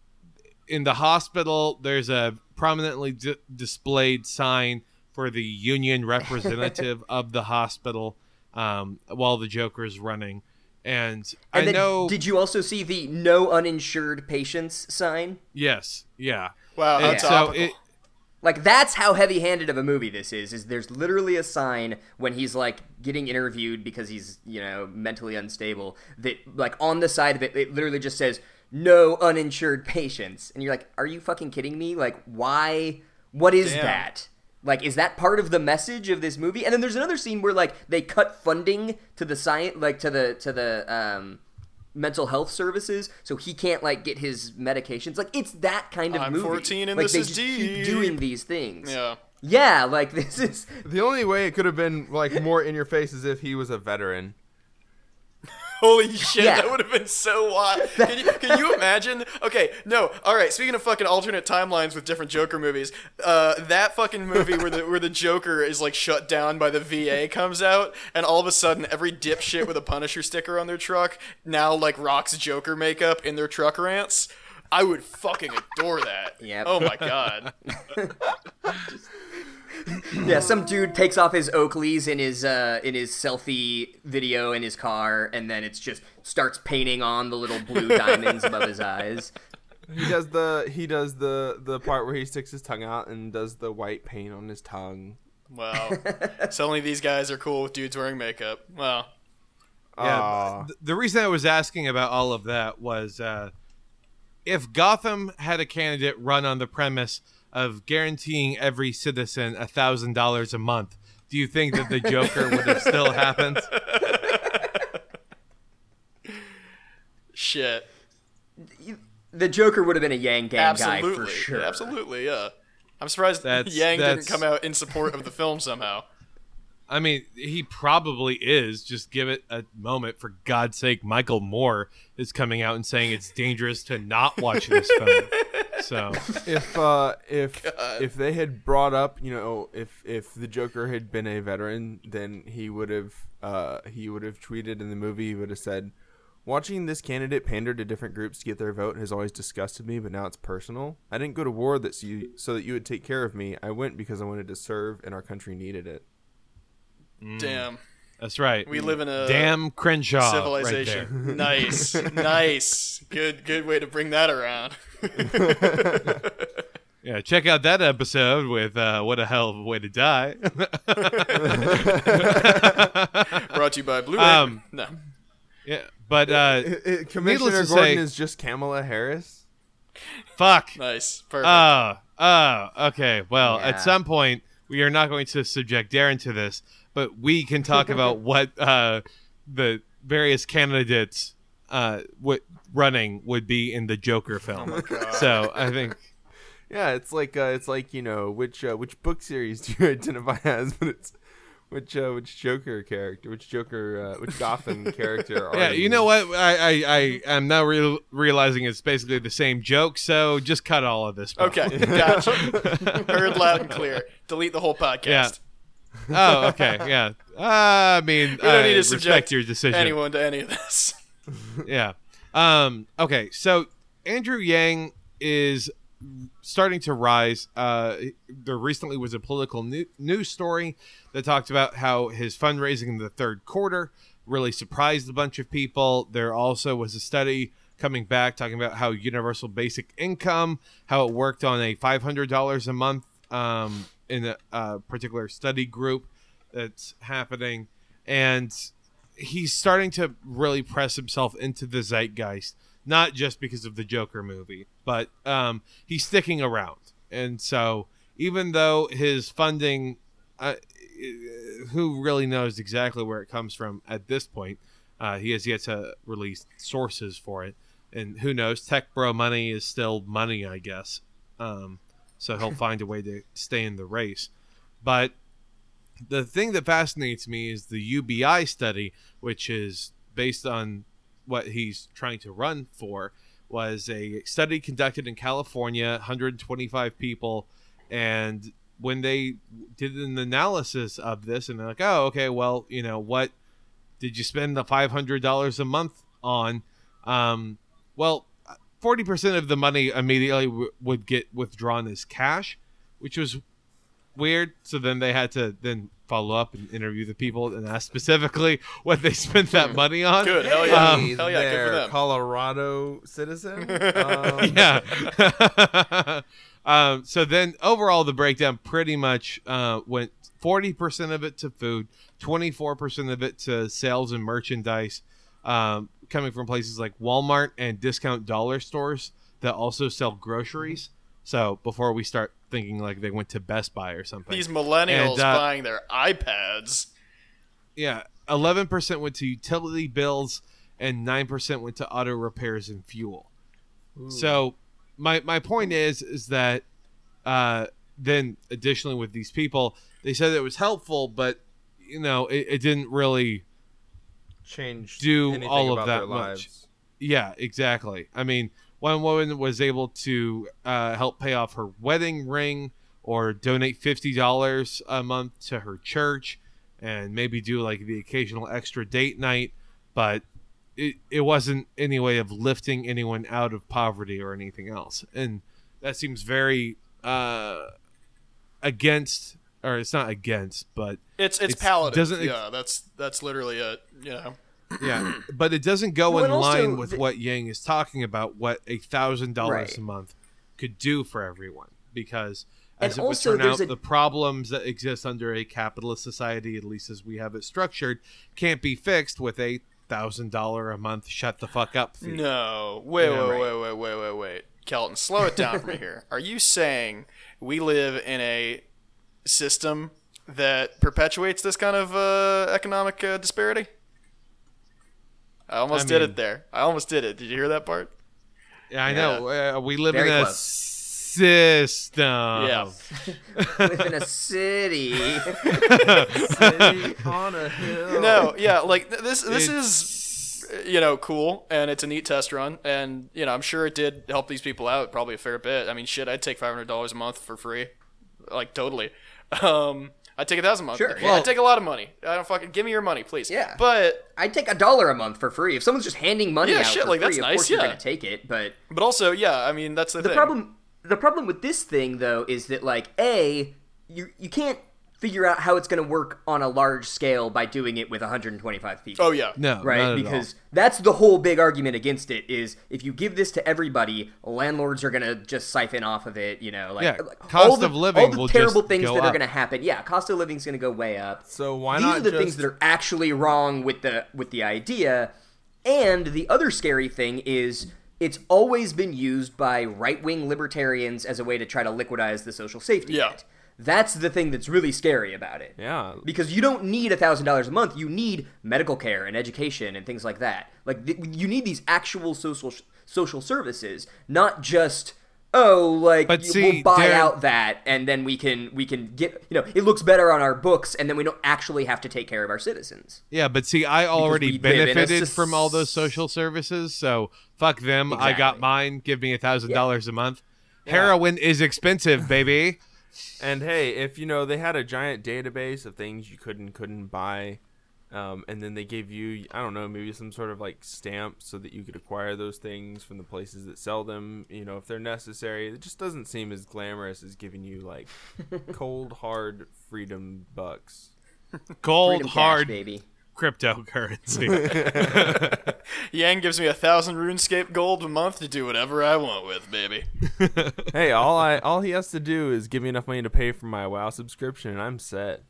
in the hospital, there's a prominently di- displayed sign for the union <laughs> representative of the hospital um, while the Joker is running. And, and I then know, did you also see the no uninsured patients sign yes, yeah. Wow, how And so topical. it, Like that's how heavy-handed of a movie this is. Is there's literally a sign when he's like getting interviewed because he's you know mentally unstable that like on the side of it it literally just says no uninsured patients and you're like are you fucking kidding me like why what is Damn. that like is that part of the message of this movie and then there's another scene where like they cut funding to the science like to the to the um mental health services, so he can't like get his medications. Like it's that kind of I'm movie. 14 and like this they is just deep. keep doing these things. Yeah. Yeah, like <laughs> this is The only way it could have been like more in your face is if he was a veteran. Holy shit, Yeah. that would have been so wild. <laughs> Can you, can you imagine? Okay, no. All right. Speaking of fucking alternate timelines with different Joker movies, uh, that fucking movie where the where the Joker is like shut down by the VA comes out, and all of a sudden every dipshit with a Punisher sticker on their truck now like rocks Joker makeup in their truck rants. I would fucking adore that. Yep. Oh my god. <laughs> <laughs> <laughs> yeah. Some dude takes off his Oakleys in his uh in his selfie video in his car, and then it's just starts painting on the little blue <laughs> diamonds above his eyes. He does the he does the the part where he sticks his tongue out and does the white paint on his tongue. Wow. <laughs> so only these guys are cool with dudes wearing makeup. Wow. Yeah, th- the reason I was asking about all of that was uh, if Gotham had a candidate run on the premise of guaranteeing every citizen a thousand dollars a month, do you think that the Joker would have still happened? Shit. The Joker would have been a Yang Gang Absolutely. guy for sure. Absolutely, yeah. I'm surprised That's- Yang that's- didn't come out in support of the film somehow. I mean, he probably is. Just give it a moment, for God's sake. Michael Moore is coming out and saying it's dangerous to not watch this <laughs> film. So <laughs> if uh if God. if they had brought up you know if if the joker had been a veteran then he would have uh he would have tweeted in the movie he would have said watching this candidate pander to different groups to get their vote has always disgusted me but now it's personal i didn't go to war that so you so that you would take care of me i went because i wanted to serve and our country needed it Damn. That's right. We live in a Dan Crenshaw. civilization. Right there. <laughs> nice. nice. Good good way to bring that around. <laughs> Yeah, check out that episode with uh, "What a Hell of a Way to Die." <laughs> Brought to you by Blue Um, No. yeah, but uh, commissioner gordon say- is just kamala harris fuck. Nice. Perfect. Oh, oh, okay. Well, Yeah. at some point, we are not going to subject Darin to this, but we can talk about <laughs> what uh, the various candidates uh, what running would be in the Joker film. so I think Yeah, it's like uh, it's like you know which uh, which book series <laughs> do you identify as, but it's which uh, which Joker character, which Joker, uh, which Gotham <laughs> character. Are yeah, you know what? I I, I am now real realizing it's basically the same joke. So just cut all of this. part. okay. Gotcha. Heard loud and clear. Delete the whole podcast. Yeah. Oh, okay. Yeah. Uh, I mean, We don't I need to respect your decision. anyone to any of this. <laughs> Yeah. Um, okay, so Andrew Yang is starting to rise. Uh, there recently was a political new- news story that talked about how his fundraising in the third quarter really surprised a bunch of people. There also was a study coming back talking about how universal basic income, how it worked on a $500 a month um, in a, a particular study group that's happening. And he's starting to really press himself into the zeitgeist, not just because of the Joker movie, but um, he's sticking around. And so, even though his funding, uh, who really knows exactly where it comes from at this point? Uh, he has yet to release sources for it, and who knows? Tech bro money is still money, I guess. Um, so he'll find a way to stay in the race. But the thing that fascinates me is the UBI study, which is based on what he's trying to run for, was a study conducted in California, 125 people, and when they did an analysis of this, and they're like, "Oh, okay, well, you know, what did you spend the $500 a month on?" Um, well, 40% of the money immediately w- would get withdrawn as cash, which was weird. So then they had to then follow up and interview the people and ask specifically <laughs> what they spent that money on. Good. Hell yeah. Um, Hell yeah. Good for They're them. Colorado citizen. <laughs> Um, <laughs> yeah. um, so then overall, the breakdown pretty much uh, went 40% of it to food, 24% of it to sales and merchandise, um, coming from places like Walmart and discount dollar stores that also sell groceries. So before we start thinking like they went to Best Buy or something. These millennials And, uh, buying their iPads. Yeah, eleven percent went to utility bills, and nine percent went to auto repairs and fuel. So my my point is is that uh, then additionally with these people, they said it was helpful, but you know it, it didn't really Change do all of that much. Yeah, exactly. I mean, one woman was able to uh, help pay off her wedding ring or donate fifty dollars a month to her church, and maybe do like the occasional extra date night. But it it wasn't any way of lifting anyone out of poverty or anything else, and that seems very uh, against, or it's not against, but It's it's, It's- paladin. doesn't yeah, that's that's literally it. You know. yeah, but it doesn't go Well, in and also line with the- what Yang is talking about. What a thousand dollars a month could do for everyone, because And as it would turn out, a- the problems that exist under a capitalist society, at least as we have it structured, can't be fixed with a thousand dollar a month shut the fuck up fee. No. Wait, Yeah, wait, right. wait, wait, wait, wait, wait. Kelton, slow it down for me <laughs> here. Are you saying we live in a system that perpetuates this kind of uh, economic uh, disparity? I almost I did mean- it there. I almost did it. Did you hear that part? Yeah, I know. Uh, we live Very in a close. system. Yeah. <laughs> We live in a city. <laughs> City on a hill. No, yeah, like this. This It's- is you know cool, and it's a neat test run, and you know I'm sure it did help these people out probably a fair bit. I mean, shit, I'd take five hundred dollars a month for free, like totally. Um, I'd take a thousand a month. Sure. Yeah, Well- I'd take a lot of money. I don't fucking give me your money, please. Yeah. But I'd take a dollar a month for free. If someone's just handing money Yeah, out shit, for like, free, that's of nice, course you're yeah. gonna take it. But but also, yeah, I mean that's the, the thing. problem the problem with this thing though is that like a you you can't figure out how it's going to work on a large scale by doing it with 125 people. Oh yeah. No, right? not at because that's the whole big argument against it is if you give this to everybody landlords are going to just siphon off of it you know like, Yeah, like, cost all the, of living all the will terrible just things go that are going to happen. Yeah cost of living is going to go way up. So why these not These are the just things that are actually wrong with the with the idea. And the other scary thing is it's always been used by right-wing libertarians as a way to try to liquidize the social safety Yeah. net that's the thing that's really scary about it yeah? because you don't need a thousand dollars a month you need medical care and education and things like that like th- you need these actual social social services not just oh like But see, we'll buy Darren- out that and then we can we can get you know it looks better on our books and then we don't actually have to take care of our citizens Yeah, but see, I already benefited from all those social services, so fuck them. I got mine. Give me a thousand dollars a month. Heroin is expensive, baby. And hey, if you know they had a giant database of things you could and couldn't buy, um, and then they gave you, I don't know, maybe some sort of like stamp so that you could acquire those things from the places that sell them. You know, if they're necessary, it just doesn't seem as glamorous as giving you like <laughs> cold hard freedom bucks. Cold Freedom cash, hard baby cryptocurrency. <laughs> Yang gives me a thousand RuneScape gold a month to do whatever I want with, baby. <laughs> hey, all I all he has to do is give me enough money to pay for my WoW subscription, and I'm set.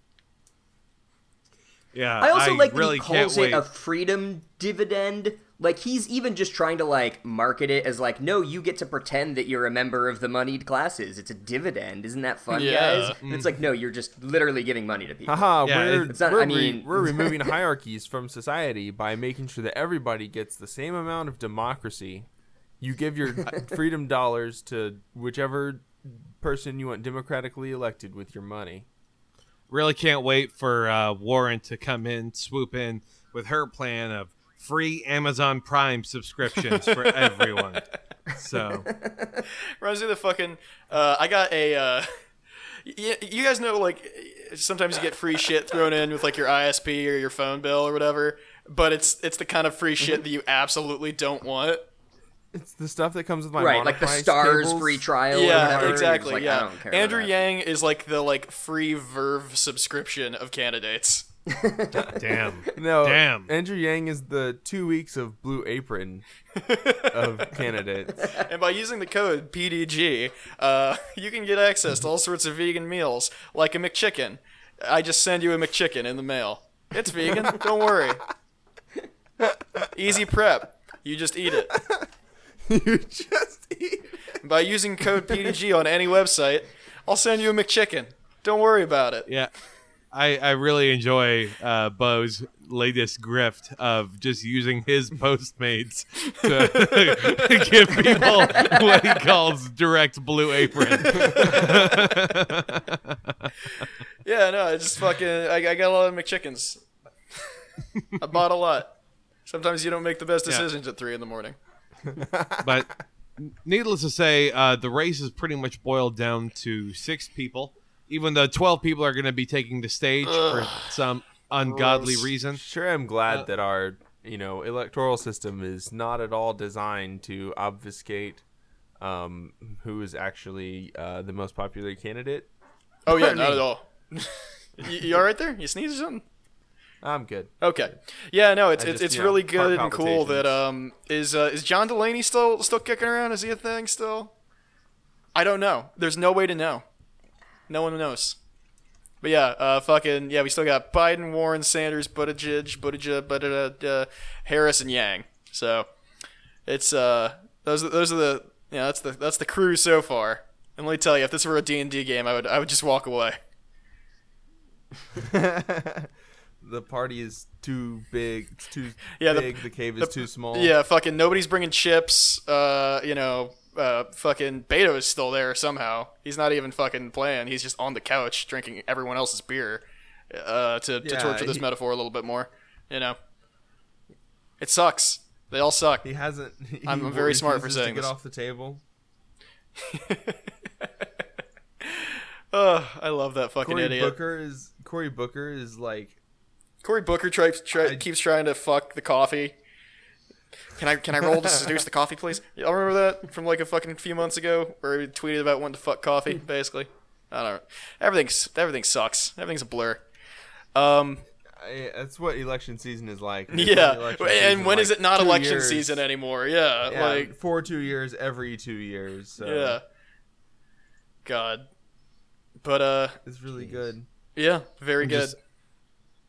yeah, I also like that really he calls it wait. a freedom dividend. Like he's even just trying to like market it as like, no, you get to pretend that you're a member of the moneyed classes. It's a dividend. Isn't that fun, Yeah. guys? And It's like, no, you're just literally giving money to people. Haha, Yeah, we're, it's not- we're, I mean- we're <laughs> removing hierarchies from society by making sure that everybody gets the same amount of democracy. You give your <laughs> freedom dollars to whichever person you want democratically elected with your money. really can't wait for uh, Warren to come in, swoop in with her plan of free Amazon Prime subscriptions for <laughs> everyone. So <laughs> Reminds me of the fucking. Uh, I got a. Uh, y- you guys know, like, sometimes you get free shit thrown in with like your ISP or your phone bill or whatever, but it's it's the kind of free shit that you absolutely don't want. It's the stuff that comes with my right, like the stars cables. free trial. or yeah, whatever. Exactly. like, I yeah, don't care Andrew. Yang is like the like free Verve subscription of candidates. Damn. <laughs> No, Damn. Andrew Yang is the two weeks of Blue Apron of <laughs> candidates. And by using the code PDG, uh, you can get access to all sorts of vegan meals, like a McChicken. I just send you a McChicken in the mail. It's vegan, <laughs> don't worry. Easy prep. You just eat it. you just eat. By using code PDG on any website, I'll send you a McChicken. Don't worry about it. Yeah. I, I really enjoy uh, Bo's latest grift of just using his <laughs> Postmates to <laughs> give people what he calls direct blue apron. <laughs> Yeah, no, I just fucking. I, I got a lot of McChickens. I bought a lot. Sometimes you don't make the best Yeah. decisions at three in the morning. but needless to say, uh, the race is pretty much boiled down to six people. Even though twelve people are going to be taking the stage for some ungodly Gross. reason. Sure, I'm glad Uh, that our you know electoral system is not at all designed to obfuscate um, who is actually uh, the most popular candidate. Oh yeah, not at all. <laughs> you, you all right there? You sneeze or something? I'm good. Okay. Yeah, no, it's I it's, just, it's you know, really good and cool that um is uh, is John Delaney still still kicking around? Is he a thing still? I don't know. There's no way to know. No one knows. But yeah, uh, fucking yeah, we still got Biden, Warren, Sanders, Buttigieg, Buttigieg, Buttigieg, uh, Harris, and Yang. So it's uh those are- those are the yeah that's the that's the crew so far. And let me tell you, if this were a D and D game, I would I would just walk away. <laughs> the party is too big. It's too Yeah, the- big. The, cave is the- too small. Yeah, fucking nobody's bringing chips. Uh, you know, uh, fucking Beto is still there somehow. He's not even fucking playing. He's just on the couch drinking everyone else's beer. Uh, to, to torture this he- metaphor a little bit more. You know, it sucks. They all suck. He hasn't. <laughs> He I'm very smart for refuses to get this. off the table. <laughs> Ugh, I love that fucking Cory idiot. Booker is Cory Booker is like Cory Booker tries, try, I- keeps trying to fuck the coffee. Can I can I roll to <laughs> seduce the coffee, please? Y'all remember that from like a fucking few months ago, where he tweeted about wanting to fuck coffee, basically. I don't know. Everything's everything sucks. Everything's a blur. Um, I, that's what election season is like. It's yeah, and season, when is like, it not election years. season anymore? Yeah, Yeah, like for two years every two years. So yeah. God, but uh, it's really good. yeah, very I'm good. just-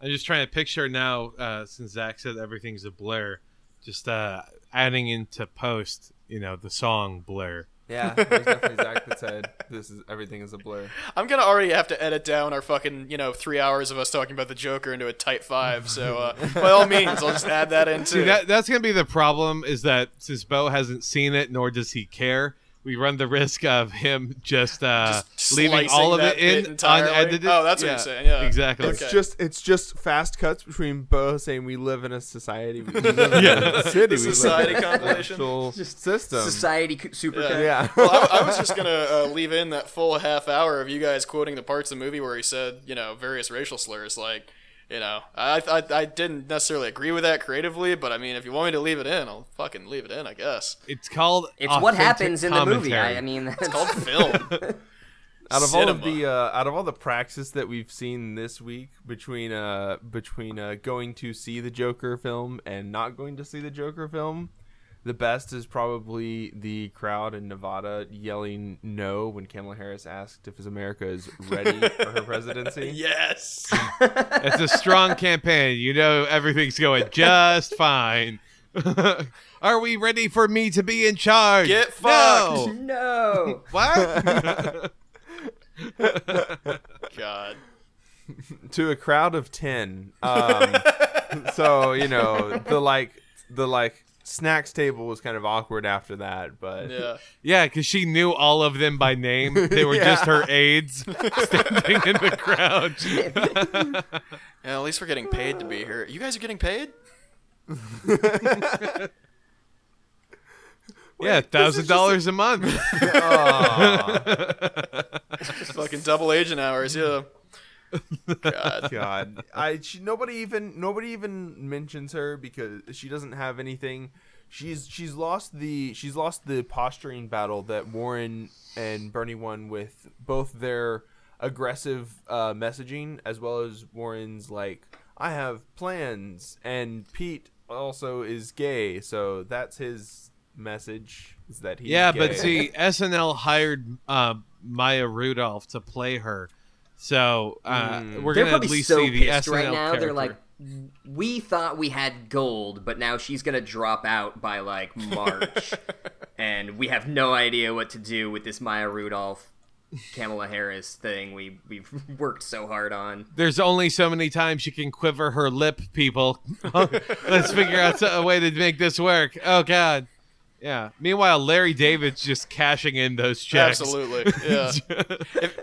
I'm just trying to picture now, uh, since Zach said everything's a blur, just uh, adding into post, you know, the song "Blur." Yeah, <laughs> it was definitely Zach that said this is everything is a blur. I'm gonna already have to edit down our fucking, you know, three hours of us talking about the Joker into a tight five. So uh, <laughs> by all means, I'll just add that into. See, that that's gonna be the problem. Is that since Bo hasn't seen it, nor does he care, we run the risk of him just, uh, Just leaving all of that it bit in entirely? unedited. Oh, that's what you're saying, yeah. exactly. Okay. It's just it's just fast cuts between Bo saying we live in a society, we live in <laughs> Yeah. a city, The we live society in a compilation. actual system. Society super. Yeah. yeah, well, I, I was just gonna uh, leave in that full half hour of you guys quoting the parts of the movie where he said, you know, various racial slurs. Like, you know, I, I I didn't necessarily agree with that creatively, but I mean, if you want me to leave it in, I'll fucking leave it in, I guess. It's called. It's what happens in the movie. commentary. I, I mean, It's called <laughs> film. out of all of the uh, out of all the praxis that we've seen this week between uh between uh going to see the Joker film and not going to see the Joker film, the best is probably the crowd in Nevada yelling no when Kamala Harris asked if his America is ready for her <laughs> presidency. yes. <laughs> It's a strong campaign. You know everything's going just fine. <laughs> Are we ready for me to be in charge? Get No. fucked. no. What? God. to a crowd of 10 um so you know the like the like snacks table was kind of awkward after that but Yeah. <laughs> yeah, because she knew all of them by name. They were <laughs> just her aides standing in the crowd. <laughs> Yeah, at least we're getting paid to be here. You guys are getting paid? yeah, thousand dollars a month. Fucking double agent hours, yeah. God. <laughs> god. I she, nobody even nobody even mentions her because she doesn't have anything. She's she's lost the she's lost the posturing battle that warren and bernie won with both their aggressive uh, messaging as well as warren's like i have plans and pete also is gay so that's his message is that he yeah, but see, <laughs> SNL hired uh, Maya Rudolph to play her, so uh, Mm. we're gonna at least so see the pissed SNL right now. character. They're like, we thought we had gold, but now she's gonna drop out by like March, <laughs> and we have no idea what to do with this Maya Rudolph. Kamala Harris thing we we've <laughs> worked so hard on. There's only so many times she can quiver her lip, people. <laughs> Let's figure out a way to make this work. Oh God. Yeah. Meanwhile, Larry David's just cashing in those checks. Absolutely. Yeah.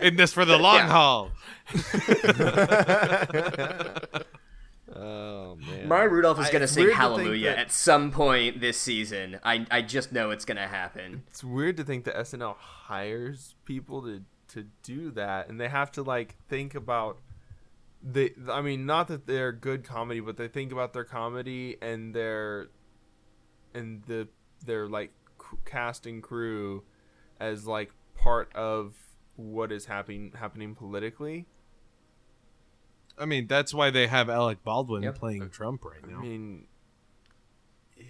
<laughs> in this for the long Yeah. haul. <laughs> Oh man. Maya Rudolph is gonna it's sing weird to think Hallelujah that- at some point this season. I I just know it's gonna happen. It's weird to think that SNL hires people to to do that, and they have to like think about. They, I mean, not that they're good comedy, but they think about their comedy and their, and the their like c- cast and crew, as like part of what is happening happening politically. I mean, that's why they have Alec Baldwin Yep. playing Trump right now. I now. mean, <sighs>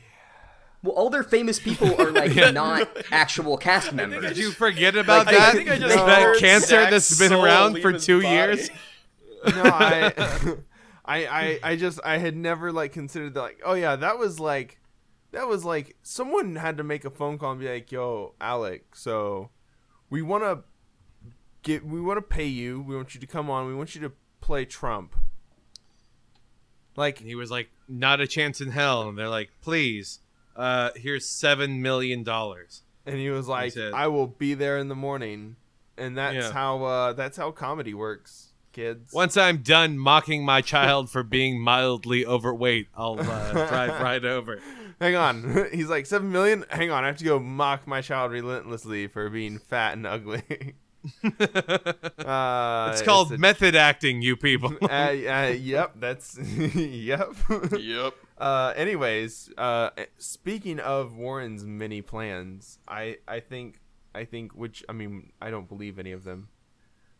Well, all their famous people are like <laughs> not actual cast members. Did you forget about Like, that? I think I just that heard cancer Zach's that's been around for two body. years. <laughs> no, I, <laughs> I, I, I just, I had never like considered that. Like, oh yeah, that was like, that was like someone had to make a phone call and be like, "Yo, Alec, so we want to get, we want to pay you. We want you to come on. We want you to play Trump." Like, And he was like, "Not a chance in hell." And they're like, "Please, uh, here's seven million dollars." and he was like, said- "I will be there in the morning," and that's Yeah. how, uh, that's how comedy works, kids. Once I'm done mocking my child for being mildly overweight, I'll uh, <laughs> drive right over. Hang on. <laughs> He's like, seven million? Hang on, I have to go mock my child relentlessly for being fat and ugly. <laughs> uh, It's called a- method acting, you people. <laughs> uh, uh, yep, that's yep. yep. uh, anyways, uh, speaking of Warren's many plans, I I think I think which I mean I don't believe any of them.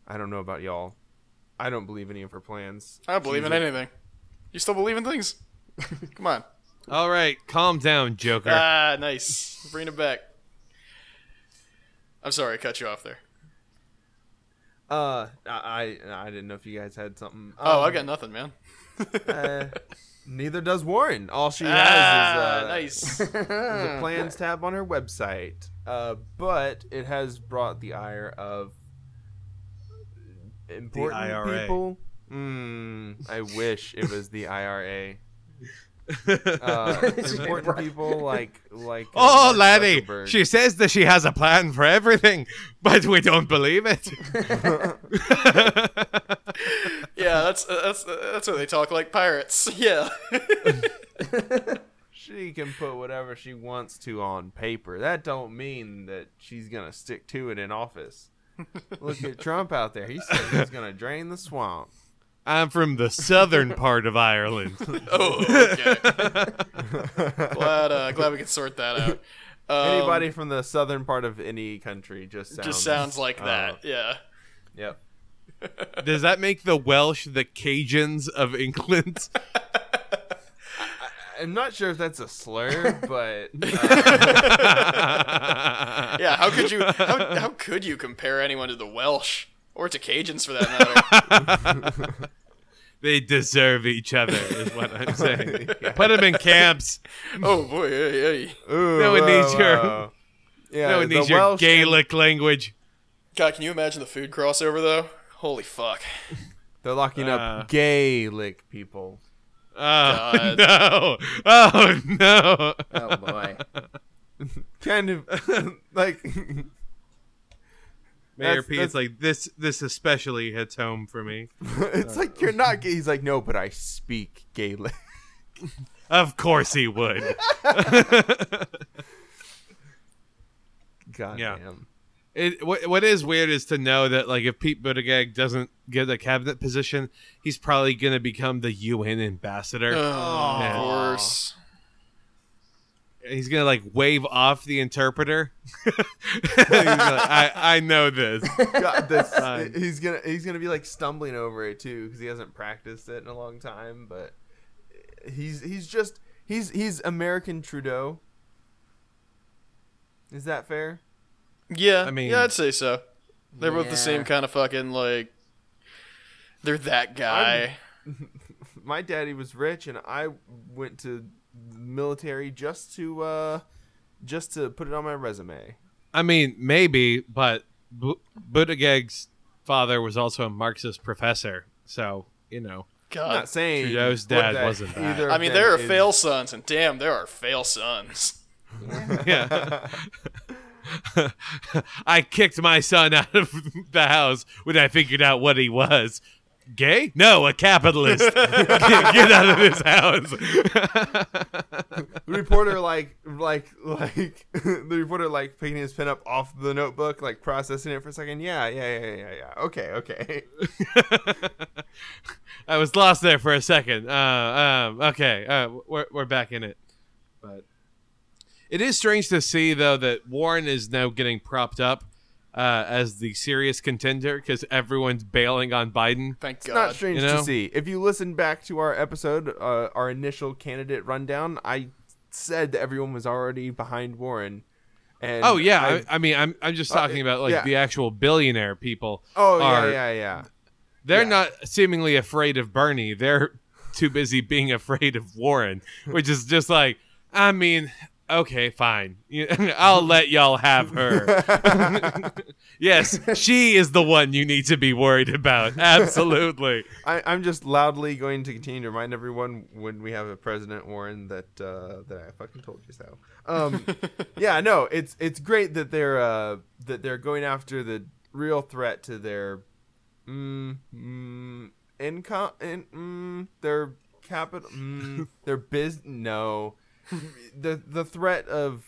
I don't know about y'all. I don't believe any of her plans. I don't believe She's in a- anything. You still believe in things? Come on. All right, calm down, Joker. Ah, nice. Bring it back. I'm sorry, I cut you off there. Uh, I I I didn't know if you guys had something. Oh, I Um, got nothing, man. <laughs> uh, neither does Warren. All she has Ah, is uh, nice. <laughs> is a plans tab on her website. Uh, but it has brought the ire of important IRA. people. Mm, I wish it was the IRA. Uh, <laughs> <laughs> important people like like. uh, oh, Mark laddie, Zuckerberg. she says that she has a plan for everything, <laughs> but we don't believe it. yeah, that's that's that's what they talk like pirates. Yeah. She can put whatever she wants to on paper. That don't mean that she's gonna stick to it in office. Look at Trump out there. He said he's gonna drain the swamp. I'm from the southern <laughs> part of Ireland. <laughs> oh, okay. glad uh, glad we could sort that out. Um, Anybody from the southern part of any country just sounds just sounds like uh, that. Yeah. Yep. Does that make the Welsh the Cajuns of England? <laughs> I'm not sure if that's a slur, but uh, Yeah. How could you how, how could you compare anyone to the Welsh or to Cajuns for that matter? <laughs> they deserve each other, is what I'm <laughs> saying. Put them in camps. <laughs> oh boy. Hey, hey. ooh, No one whoa, needs your- whoa. Yeah, no one the needs your Welsh and- Gaelic language. God, can you imagine the food crossover though? Holy fuck. They're locking Uh. up Gaelic people. Oh God. no! Oh no! Oh boy. Kind of like Mayor That's- P, that's- it's like this. This especially hits home for me. <laughs> it's like you're not gay. He's like, no, but I speak Gaelic. <laughs> Of course he would. God <laughs> Yeah. damn. It, what, what is weird is to know that like if Pete Buttigieg doesn't get a cabinet position, he's probably gonna become the UN ambassador. Oh, Yeah. of course. He's gonna like wave off the interpreter. <laughs> He's gonna, I I know this. God, this, Fine. <laughs> Um, he's gonna he's gonna be like stumbling over it too because he hasn't practiced it in a long time. But he's he's just he's he's American Trudeau. Is that fair? Yeah, I mean- yeah, I'd say so. They're both the same kind of fucking like. They're that guy. <laughs> My daddy was rich, and I went to the military just to uh just to put it on my resume. I mean, maybe, but Bu- Buttigieg's father was also a Marxist professor, so you know. I'm God. not saying Trudeau's dad that wasn't that. either I mean, there are is- fail sons, and damn, there are fail sons. <laughs> Yeah. <laughs> I kicked my son out of the house when I figured out what he was. Gay? No, a capitalist. get, <laughs> get out of this house. the reporter like like like <laughs> the reporter like picking his pen up off the notebook, like processing it for a second. Yeah, yeah, yeah, yeah, yeah. Okay, okay. <laughs> I was lost there for a second. Uh, um, okay, uh, we're we're back in it, but it is strange to see though that Warren is now getting propped up uh, as the serious contender because everyone's bailing on Biden. Thank It's God. not strange You know? to see. If you listen back to our episode, uh, our initial candidate rundown, I said that everyone was already behind Warren. And Oh yeah, I- I, I mean, I'm I'm just Uh, talking about like yeah. the actual billionaire people. oh are- yeah, yeah, yeah. They're Yeah. not seemingly afraid of Bernie. They're too busy being afraid of Warren, which is just like, I mean, okay, fine. <laughs> I'll let y'all have her. <laughs> yes, she is the one you need to be worried about. <laughs> Absolutely. I, I'm just loudly going to continue to remind everyone when we have a President Warren that uh, that I fucking told you so. Um, yeah, no, it's it's great that they're uh, that they're going after the real threat to their mm, mm, income, in, mm, their capital, mm, their biz. No, the the threat of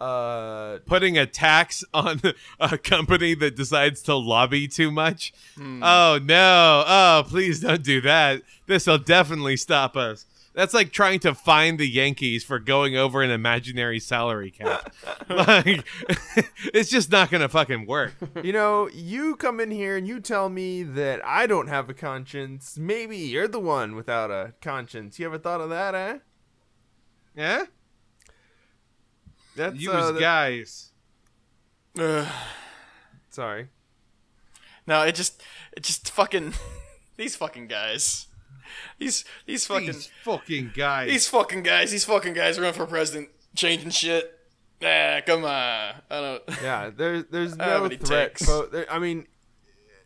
uh Putting a tax on a company that decides to lobby too much. Oh no. Oh, please don't do that. This will definitely stop us. That's like trying to find the Yankees for going over an imaginary salary cap. <laughs> like <laughs> it's just not going to fucking work. you know, you come in here and you tell me that I don't have a conscience. Maybe you're the one without a conscience. You ever thought of that, eh? Yeah? That's You uh, that- guys. Ugh. Sorry. no, it just, it just fucking, <laughs> these fucking guys, these, these fucking, These fucking guys. these fucking guys, these fucking guys running for president, changing shit. Ah, come on. I don't. <laughs> Yeah, there's there's I don't have no threat. takes. Po- there, I mean,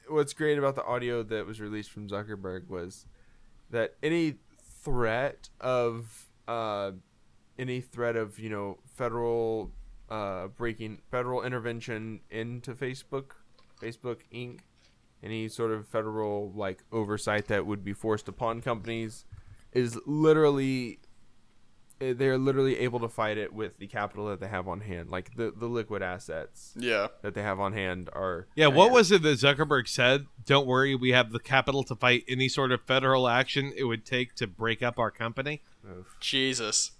what's great about the audio that was released from Zuckerberg was that any threat of uh, any threat of you know federal uh, breaking federal intervention into Facebook, Facebook Inc. Any sort of federal like oversight that would be forced upon companies is literally eh, they're literally able to fight it with the capital that they have on hand, like the the liquid assets Yeah. that they have on hand are. Yeah, what was it that Zuckerberg said? Don't worry, we have the capital to fight any sort of federal action it would take to break up our company. Jesus.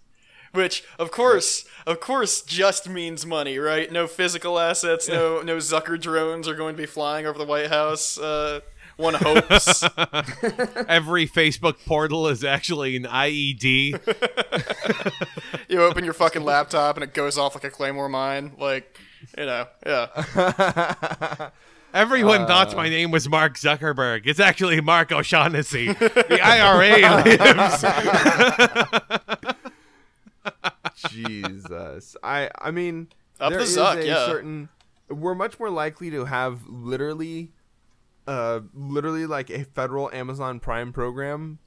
Which, of course, of course, just means money, right? No physical assets, no no Zucker drones are going to be flying over the White House. Uh, one hopes. <laughs> Every Facebook portal is actually an IED. you open your fucking laptop and it goes off like a claymore mine. Like, you know, yeah. <laughs> Everyone thought my name was Mark Zuckerberg. It's actually Mark O'Shaughnessy. The IRA <laughs> lives. Jesus, I I mean, Up there the is Zuck, a yeah. certain. We're much more likely to have literally, uh, literally like a federal Amazon Prime program,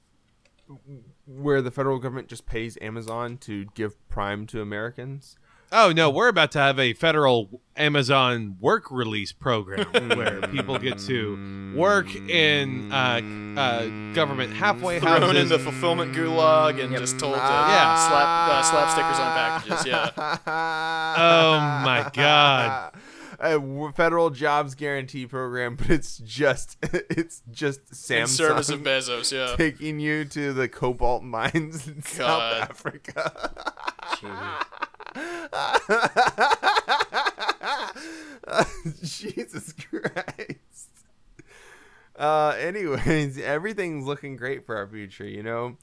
where the federal government just pays Amazon to give Prime to Americans. Oh no, we're about to have a federal Amazon work release program where <laughs> people get to work in uh, uh, government halfway Thrown houses. in the fulfillment gulag and just told to Yeah. slap uh, slap stickers on packages. Yeah. <laughs> Oh my God. <laughs> A federal jobs guarantee program, but it's just it's just In service of Bezos. Yeah. taking you to the cobalt mines in South Africa. <laughs> Jesus Christ. Uh, anyways, everything's looking great for our future. You know,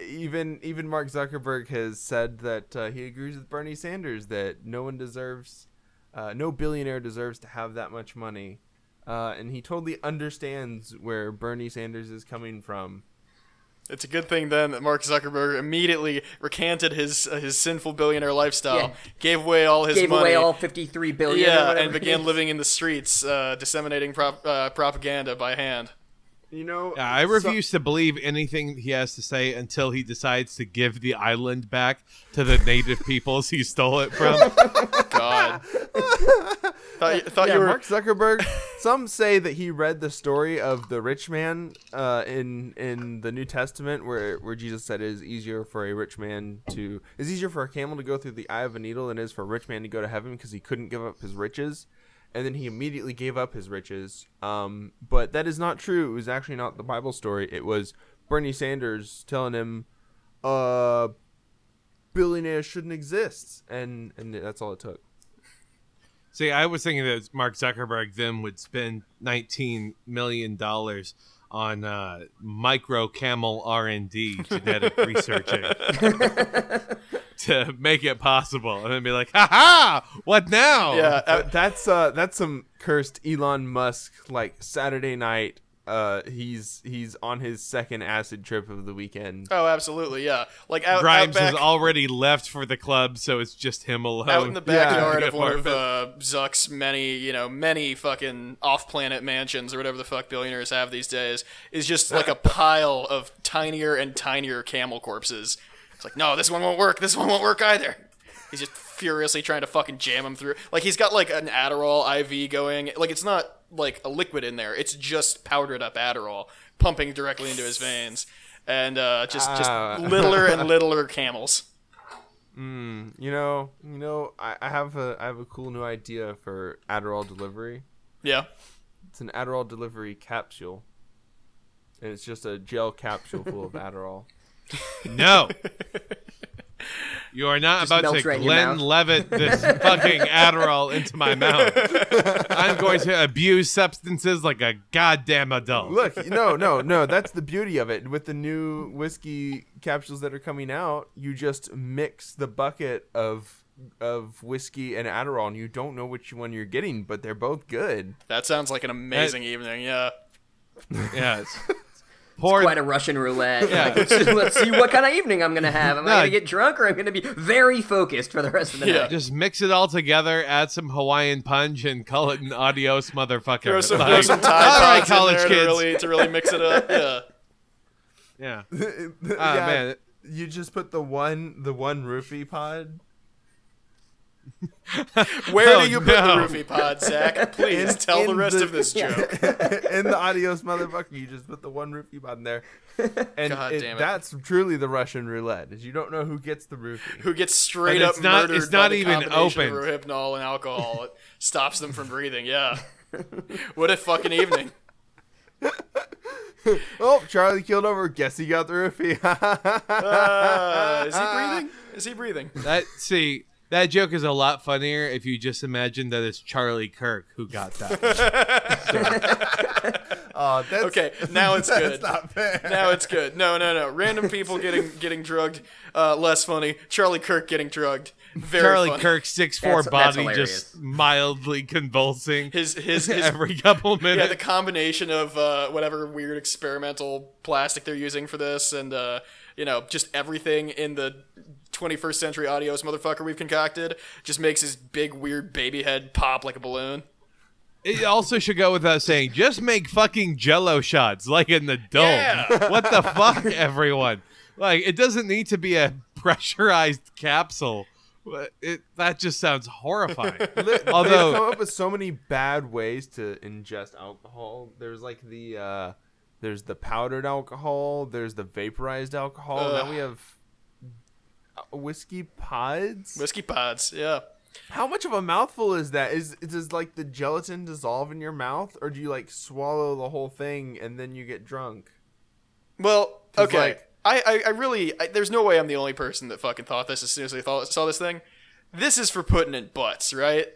even even Mark Zuckerberg has said that uh, he agrees with Bernie Sanders that no one deserves, uh, no billionaire deserves to have that much money, uh, and he totally understands where Bernie Sanders is coming from. It's a good thing then that Mark Zuckerberg immediately recanted his uh, his sinful billionaire lifestyle, Yeah. gave away all his Gave money, away all 53 billion. or yeah, whatever and began living in the streets, uh, disseminating prop- uh, propaganda by hand. You know, Yeah, I so- refuse to believe anything he has to say until he decides to give the island back to the native peoples he stole it from. <laughs> God, <laughs> thought, you, thought yeah, you were Mark Zuckerberg. <laughs> some say that he read the story of the rich man uh, in in the New Testament, where where Jesus said it is easier for a rich man to is easier for a camel to go through the eye of a needle than it is for a rich man to go to heaven because he couldn't give up his riches. And then he immediately gave up his riches. Um, but that is not true. It was actually not the Bible story. It was Bernie Sanders telling him, uh, billionaires shouldn't exist. And, and that's all it took. See, I was thinking that Mark Zuckerberg then would spend 19 million dollars on uh, micro camel R and D genetic <laughs> researching <laughs> to make it possible, and then be like, "Ha ha! What now?" yeah. uh, that's uh that's some cursed Elon Musk like Saturday night. Uh, he's he's on his second acid trip of the weekend. oh, absolutely, yeah. Like out, Grimes out back, has already left for the club, so it's just him alone. out in the backyard Yeah. of <laughs> one of uh, Zuck's many, you know, many fucking off-planet mansions or whatever the fuck billionaires have these days, is just like a <laughs> pile of tinier and tinier camel corpses. It's like, no, this one won't work. This one won't work either. He's just furiously trying to fucking jam him through. Like he's got like an Adderall IV going. Like it's not like a liquid in there. It's just powdered up Adderall pumping directly into his veins, and uh, just just Ah. <laughs> littler and littler camels. You know, you know, I, I have a I have a cool new idea for Adderall delivery. Yeah. It's an Adderall delivery capsule, and it's just a gel capsule full of <laughs> Adderall. No. <laughs> You are not about to right in Glenn. Levitt this <laughs> fucking Adderall into my mouth. I'm going to abuse substances like a goddamn adult. Look, no, no, no. That's the beauty of it. With the new whiskey capsules that are coming out, you just mix the bucket of of whiskey and Adderall, and you don't know which one you're getting, but they're both good. That sounds like an amazing evening. Yeah. Yes. Pour Quite a Russian roulette. Yeah. Like, <laughs> let's, let's see what kind of evening I'm gonna have. Am No. I gonna get drunk or I'm gonna be very focused for the rest of the Yeah. night? just mix it all together, add some Hawaiian punch, and call it an adios, motherfucker. Throw some, Like, some <laughs> Tide all right, Pods in college there kids. To really, to really mix it up. Yeah. Yeah. <laughs> yeah, Ah, man. you just put the one the one roofie pod. Where Oh, do you put no. the roofie pod, Zach? <laughs> Please In- tell the rest the- of this <laughs> joke. <laughs> in the adios motherfucker, you just put the one roofie pod in there, and God it- damn it. that's truly the Russian roulette. Is you don't know who gets the roofie. Who gets straight And up it's not- murdered it's by not the even opened. of Rohypnol and alcohol. It stops them from breathing. Yeah. What a fucking evening. Oh, Charlie killed over. Guess he got the roofie. Uh, is he breathing? Is he breathing? That see, that joke is a lot funnier if you just imagine that it's Charlie Kirk who got that. <laughs> oh, that's, Okay, now it's <laughs> good. That's not fair. Now it's good. No, no, no. Random people getting getting drugged. Uh, less funny. Charlie Kirk getting drugged. Very Charlie funny. Kirk's six four That's- that's body just mildly convulsing His his <laughs> his every couple Yeah, minutes. Yeah, the combination of uh, whatever weird experimental plastic they're using for this, and uh, you know, just everything in the 21st century adios motherfucker we've concocted, just makes his big weird baby head pop like a balloon. It also should go without saying, just make fucking jello shots like in the dome. Yeah. What the fuck, everyone? Like, it doesn't need to be a pressurized capsule. It, that just sounds horrifying. <laughs> Although, they've come up with so many bad ways to ingest alcohol. There's like the uh, there's the powdered alcohol. There's the vaporized alcohol. Ugh. Now we have uh, whiskey pods. Whiskey pods, yeah. How much of a mouthful is that? Is does like the gelatin dissolve in your mouth, or do you like swallow the whole thing and then you get drunk? Well, okay. like- I, I, I really, I, there's no way I'm the only person that fucking thought this as soon as I thought, saw this thing. This is for putting in butts, right?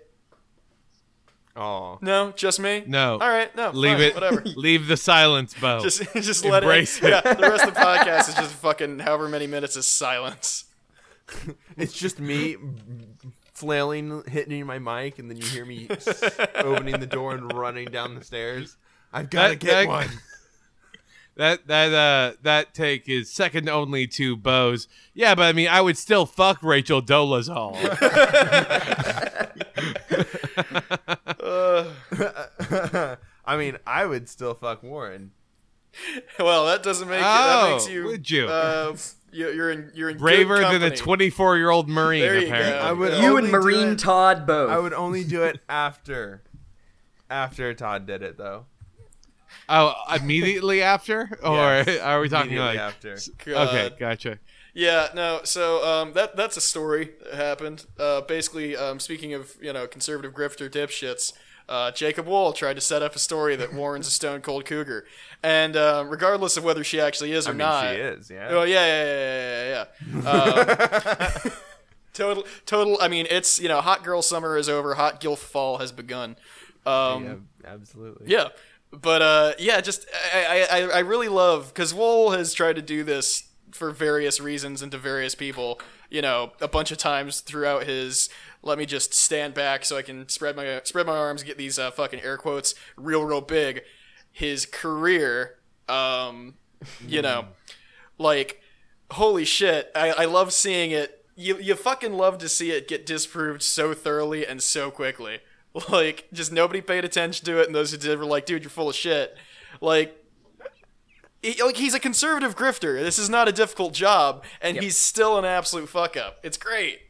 Oh, No, just me. No. All right, no. Leave fine, it. Whatever. <laughs> Leave the silence, Bo. Just, <laughs> just let Embrace <laughs> it. it. Yeah, the rest of the podcast is just fucking however many minutes of silence. it's just me flailing, hitting my mic, and then you hear me opening the door and running down the stairs. I've got to get that- one. that that uh that take is second only to Bo's. Yeah, but I mean, I would still fuck Rachel Dolezal. <laughs> I mean, I would still fuck Warren. Well, that doesn't make it, that Oh, makes you. would you? Uh, you- you're in. You're in good Braver than a 24 year old Marine, There you go. apparently. I would You and Marine it- Todd both. I would only do it after, after Todd did it though. Oh, immediately after, or Yes, are we talking like? after? Okay, gotcha. Yeah, no. So um, that that's a story that happened. Uh, basically, um, speaking of you know conservative grifter dipshits, uh, Jacob Wohl tried to set up a story that Warren's a stone cold cougar, and uh, regardless of whether she actually is or I mean, not, she is. Yeah. Oh yeah, yeah, yeah, yeah, yeah. yeah. Um, <laughs> total, total. I mean, it's you know, hot girl summer is over. Hot gilf fall has begun. Um, yeah, absolutely. yeah, but uh, yeah, just I I, I- I really love because Wool has tried to do this for various reasons and to various people. You know, a bunch of times throughout his. Let me just stand back so I can spread my spread my arms, get these uh, fucking air quotes real real big. His career, um, you know, like holy shit, I, I love seeing it. You you fucking love to see it get disproved so thoroughly and so quickly. <laughs> Like, just nobody paid attention to it, and those who did were like, "Dude, you're full of shit." Like, he, like he's a conservative grifter. This is not a difficult job, and he's still an absolute fuck up. It's great.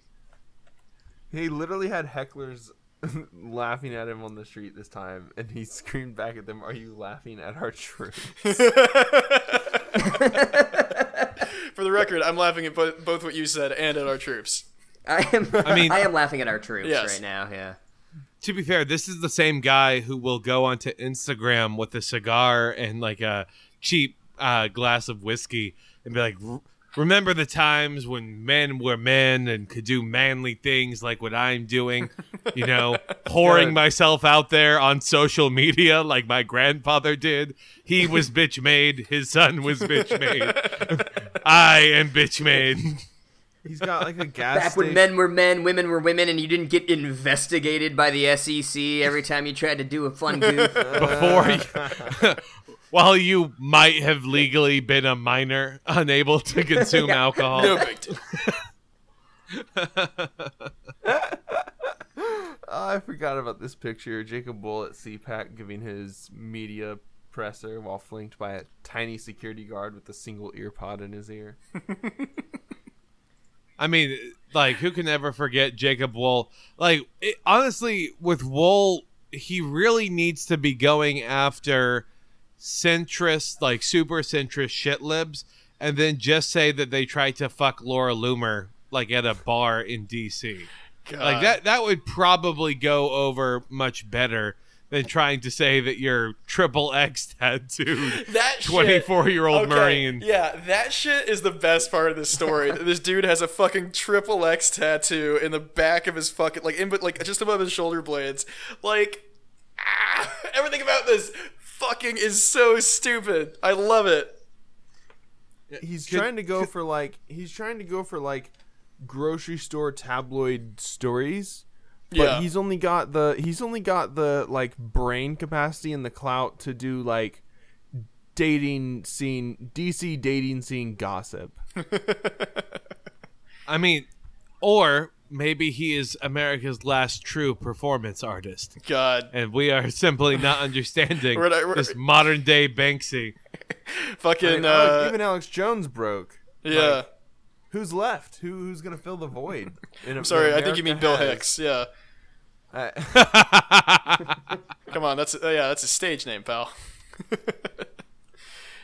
He literally had hecklers <laughs> laughing at him on the street this time, and he screamed back at them, "Are you laughing at our truth?" <laughs> <laughs> For the record, I'm laughing at both, both what you said and at our troops. I am. I mean- I am laughing at our troops Yes. right now. Yeah. To be fair, this is the same guy who will go onto Instagram with a cigar and like a cheap uh, glass of whiskey and be like, "Remember the times when men were men and could do manly things like what I'm doing? You know, <laughs> pouring Good. myself out there on social media like my grandfather did. He was bitch made. His son was bitch made. <laughs> I am bitch made." He's got like a <laughs> gas Back when men were men, women were women, and you didn't get investigated by the SEC every time you tried to do a fun goof. before you, while you might have legally been a minor unable to <laughs> consume alcohol No big deal. Oh, <laughs> I forgot about this picture. Jacob Wohl at CPAC giving his media presser while flanked by a tiny security guard with a single ear pod in his ear. <laughs> i mean like who can ever forget jacob Wohl like it, honestly with Wohl he really needs to be going after centrist like super centrist shit libs and then just say that they tried to fuck laura loomer like at a bar in dc God. Like that that would probably go over much better than trying to say that you're triple X tattooed <laughs> That 24 year old Okay, Marine. Yeah, that shit is the best part of this story. <laughs> this dude has a fucking triple X tattoo in the back of his fucking like in but like just above his shoulder blades. Like ah, <laughs> everything about this fucking is so stupid. I love it. He's Could- trying to go for like he's trying to go for like grocery store tabloid stories. But Yeah. he's only got the he's only got the like brain capacity and the clout to do like dating scene DC dating scene gossip. <laughs> I mean, or maybe he is America's last true performance artist. God, And we are simply not <laughs> understanding We're not- we're- this modern day Banksy. fucking I mean, uh, Alex- even Alex Jones broke. yeah. Like, who's left? Who who's gonna fill the void? <laughs> In, I'm sorry, I think you mean Bill Hicks. Yeah. <laughs> Come on, that's uh, yeah, that's a stage name, pal.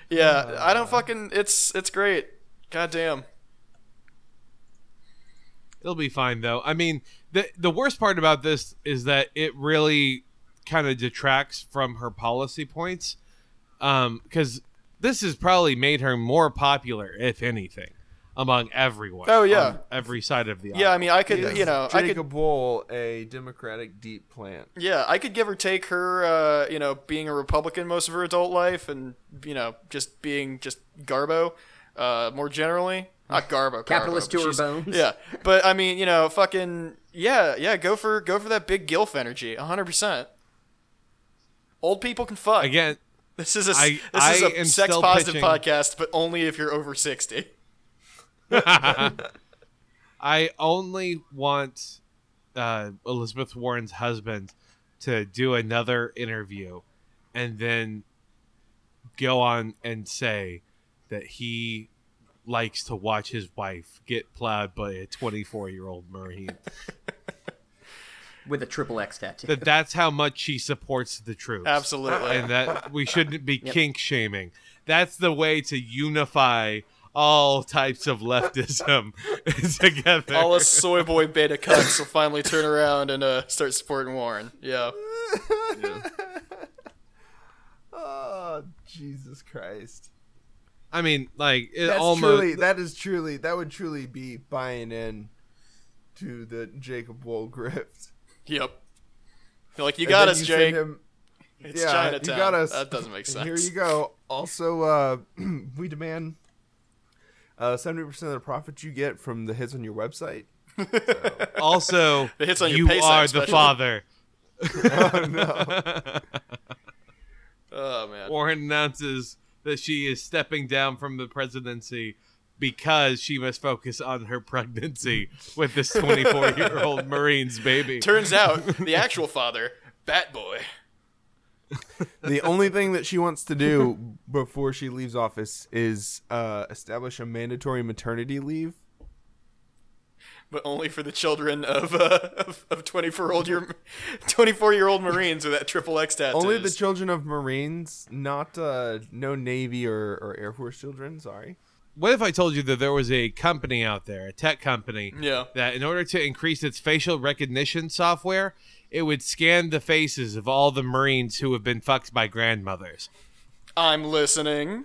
yeah, I don't fucking. It's it's great. God damn. It'll be fine though. I mean, the the worst part about this is that it really kind of detracts from her policy points, because this has probably made her more popular, if anything, among everyone. Oh, yeah. on every side of the Yeah, I mean, I could, you know, I could, Jacob Wohl, a Democratic deep plant. yeah, I could give or take her, uh, you know, being a Republican most of her adult life, and you know, just being just Garbo, uh, more generally. Not Garbo, Capitalist Garbo, to her bones. Yeah, but I mean, you know, fucking yeah, yeah. Go for go for that big gilf energy, hundred percent. Old people can fuck. again. This is a I- this I is a sex positive pitching- podcast, but only if you're over sixty. <laughs> I only want uh, Elizabeth Warren's husband to do another interview and then go on and say that he likes to watch his wife get plowed by a 24 year old Marine. with a triple X tattoo. that that's how much she supports the troops. Absolutely. And that <laughs> we shouldn't be kink shaming. That's the way to unify all types of leftism <laughs> together. All us soy boy beta cunts will finally turn around and uh, start supporting Warren. Yeah. <laughs> Oh, Jesus Christ. I mean, like it That's almost truly that is truly that would truly be buying in to the Jacob Wohl grift. Yep. You're like, you got us, you Jake. him- It's yeah, Chinatown. You got us. That doesn't make sense. Here you go. Also, uh, <clears throat> we demand uh, seventy percent of the profits you get from the hits on your website. <laughs> also The hits on your you paycheck are the father. <laughs> <laughs> oh no! Oh man. Warren announces that she is stepping down from the presidency because she must focus on her pregnancy with this 24 year old <laughs> Marine's baby. Turns out the <laughs> actual father, Bat Boy. the only thing that she wants to do before she leaves office is uh, establish a mandatory maternity leave. But only for the children of uh, of, of 24 old year 24 year old Marines with that triple X tattoos. Only the children of Marines, not uh, no Navy or, or Air Force children. Sorry. What if I told you that there was a company out there, a tech company, Yeah. that in order to increase its facial recognition software, it would scan the faces of all the Marines who have been fucked by grandmothers. I'm listening.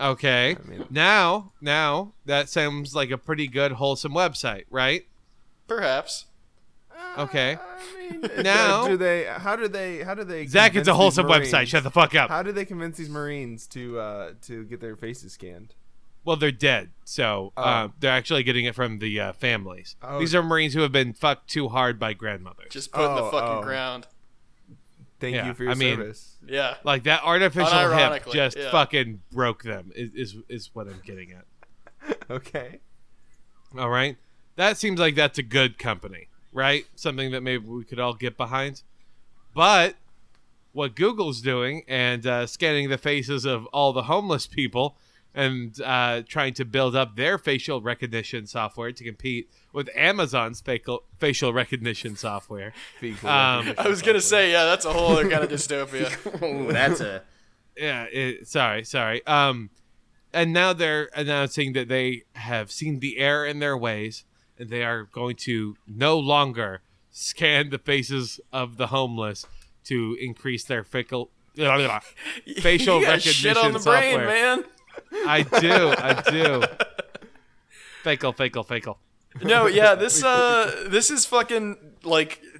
Okay. mean- now, now that sounds like a pretty good, wholesome website, right? Perhaps. Okay. I mean, <laughs> Now- do they? How do they? How do they? Zach, it's a wholesome Marines- website. Shut the fuck up. How do they convince these Marines to uh, to get their faces scanned? Well, they're dead, so uh, Oh. they're actually getting it from the uh, families. Oh. These are Marines who have been fucked too hard by grandmothers. Just put in the Oh, fucking oh. ground. Thank Yeah, you for your I mean- service. Yeah. like that artificial hip just yeah. fucking broke them. Is, is is what I'm getting at. <laughs> Okay. All right, that seems like that's a good company, right? Something that maybe we could all get behind. But what Google's doing and uh, scanning the faces of all the homeless people and uh, trying to build up their facial recognition software to compete with Amazon's facial facial recognition software. Um, I was gonna say, yeah, that's a whole other kind of dystopia. <laughs> oh, that's a yeah it, sorry sorry um and now they're announcing that they have seen the error in their ways and they are going to no longer scan the faces of the homeless to increase their fickle. <laughs> <laughs> facial you got recognition shit on the software. brain, man. I do i do fakel fakel fakel No, yeah, this uh, this is fucking like. <laughs>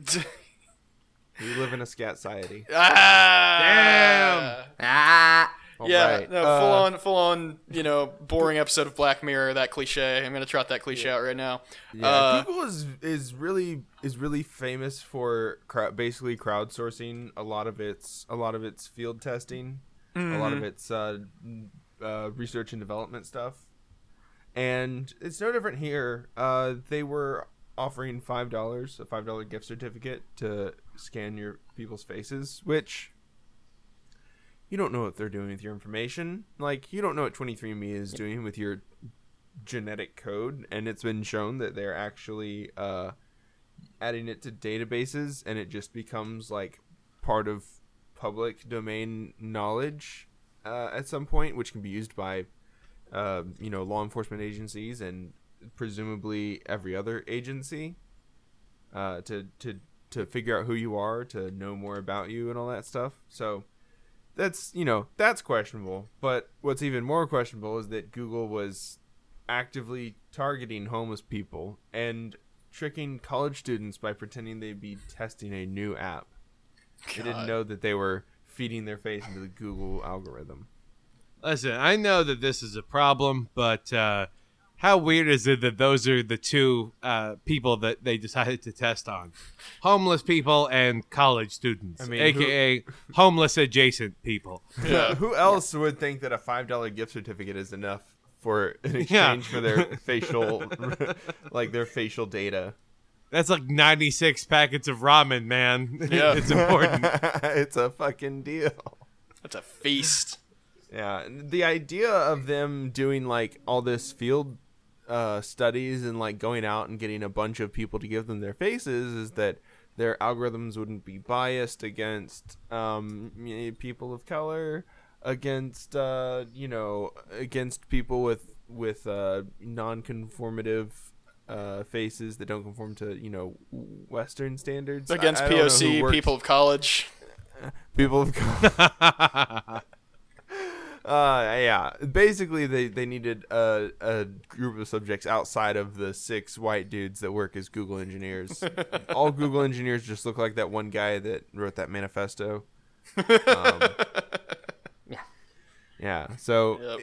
We live in a scat society. ah, Damn. ah. All Yeah, right, no, uh, full on, full on. You know, boring episode of Black Mirror. That cliche. I'm gonna trot that cliche out right now. Yeah, Uh, Google is is really is really famous for crowd, basically crowdsourcing a lot of its a lot of its field testing, a lot of its uh, n- uh, research and development stuff, and it's no different here. Uh, they were offering five dollars, a five dollar gift certificate to scan your people's faces, which you don't know what they're doing with your information. Like you don't know what 23andMe is doing with your genetic code, and it's been shown that they're actually uh, adding it to databases, and it just becomes like part of public domain knowledge uh, at some point, which can be used by uh, you know law enforcement agencies and presumably every other agency uh, to to to figure out who you are, to know more about you, and all that stuff. So that's you know that's questionable. But what's even more questionable is that Google was actively targeting homeless people and tricking college students by pretending they'd be testing a new app. They didn't know that they were feeding their face into the Google algorithm. listen i know that this is a problem but uh how weird is it that those are the two uh, people that they decided to test on? Homeless people and college students, I mean, aka homeless adjacent people. Yeah. Who else would think that a five dollar gift certificate is enough for in exchange for their <laughs> facial, <laughs> like their facial data? That's like 96 packets of ramen, man. <laughs> Yeah. <laughs> it's important. <laughs> it's a fucking deal. That's a feast. Yeah, the idea of them doing like all this field uh, studies and like going out and getting a bunch of people to give them their faces is that their algorithms wouldn't be biased against um, people of color, against uh, you know, against people with with uh, non-conformative uh, faces that don't conform to you know Western standards. Against I don't know who POC, people of college. <laughs> people of color. <laughs> <laughs> Uh, yeah. Basically, they, they needed a, a group of subjects outside of the six white dudes that work as Google engineers. All Google engineers just look like that one guy that wrote that manifesto. Um, Yeah. yeah. So, Yep.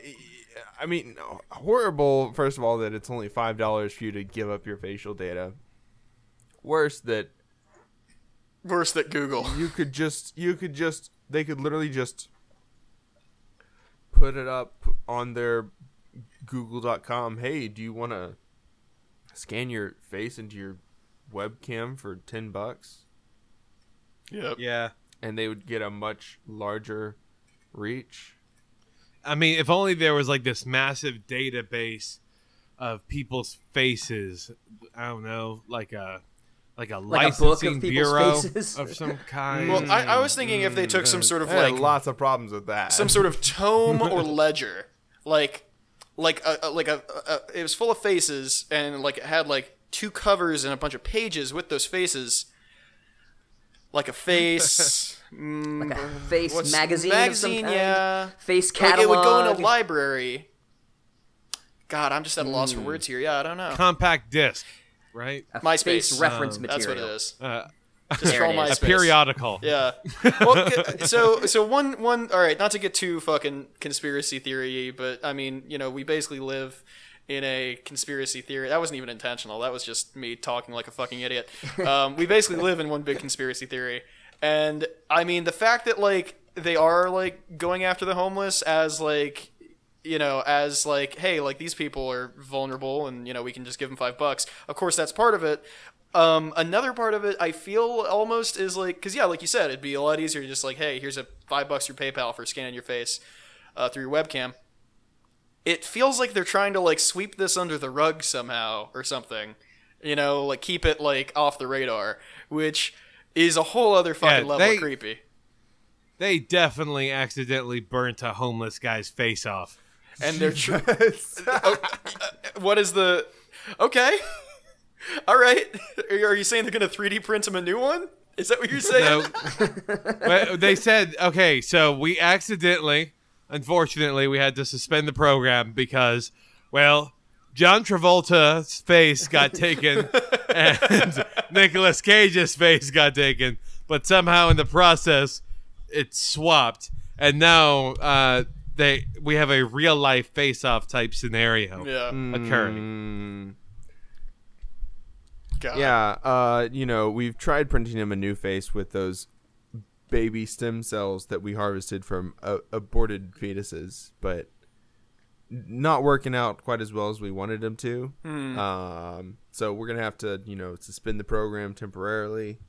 I mean, horrible. First of all, that it's only five dollars for you to give up your facial data. Worse that Worse that Google. <laughs> you could just you could just they could literally just put it up on their google.com hey do you want to scan your face into your webcam for 10 bucks Yep. yeah. and they would get a much larger reach I mean, if only there was like this massive database of people's faces. I don't know, like a like a Like a book of people's bureau faces? of some <laughs> kind. Well, I, I was thinking if they took some mm. sort of like lots of problems with that some sort of tome or <laughs> ledger, like like a, a like a, a it was full of faces and like it had like two covers and a bunch of pages with those faces, like a face. <laughs> mm, Like a face what's- magazine, of some magazine, kind? yeah. Face Like catalog. it would go in a library. God, I'm just at a loss Hmm. for words here. Yeah, I don't know. compact disc, right? a MySpace. reference Um, material. That's what it is. Uh, Just There for it MySpace. a periodical. Yeah. Well, so so one one. All right, not to get too fucking conspiracy theory, but I mean, you know, we basically live in a conspiracy theory. That wasn't even intentional. That was just me talking like a fucking idiot. <laughs> Um, we basically live in one big conspiracy theory, and I mean, the fact that like they are like going after the homeless as like you know, as like, hey, like these people are vulnerable, and you know, we can just give them five bucks. Of course, that's part of it. Um, another part of it, I feel almost is like, because yeah, like you said, it'd be a lot easier just like, hey, here's a five bucks through PayPal for scanning your face uh, through your webcam. It feels like they're trying to like sweep this under the rug somehow or something, you know, like keep it like off the radar, which is a whole other fucking Yeah, level they- of creepy. They definitely accidentally burnt a homeless guy's face off. And they're tr- <laughs> oh, uh, what is the okay? <laughs> All right, are you, are you saying they're gonna 3D print him a new one? Is that what you're saying? No, Well, they said, okay, so we accidentally, unfortunately, we had to suspend the program because, well, John Travolta's face got taken <laughs> and Nicolas Cage's face got taken, but somehow in the process, it swapped, and now uh, they we have a real life face off type scenario Yeah. occurring. Mm, God. yeah uh you know we've tried printing him a new face with those baby stem cells that we harvested from uh, aborted fetuses but not working out quite as well as we wanted them to um so we're gonna have to you know suspend the program temporarily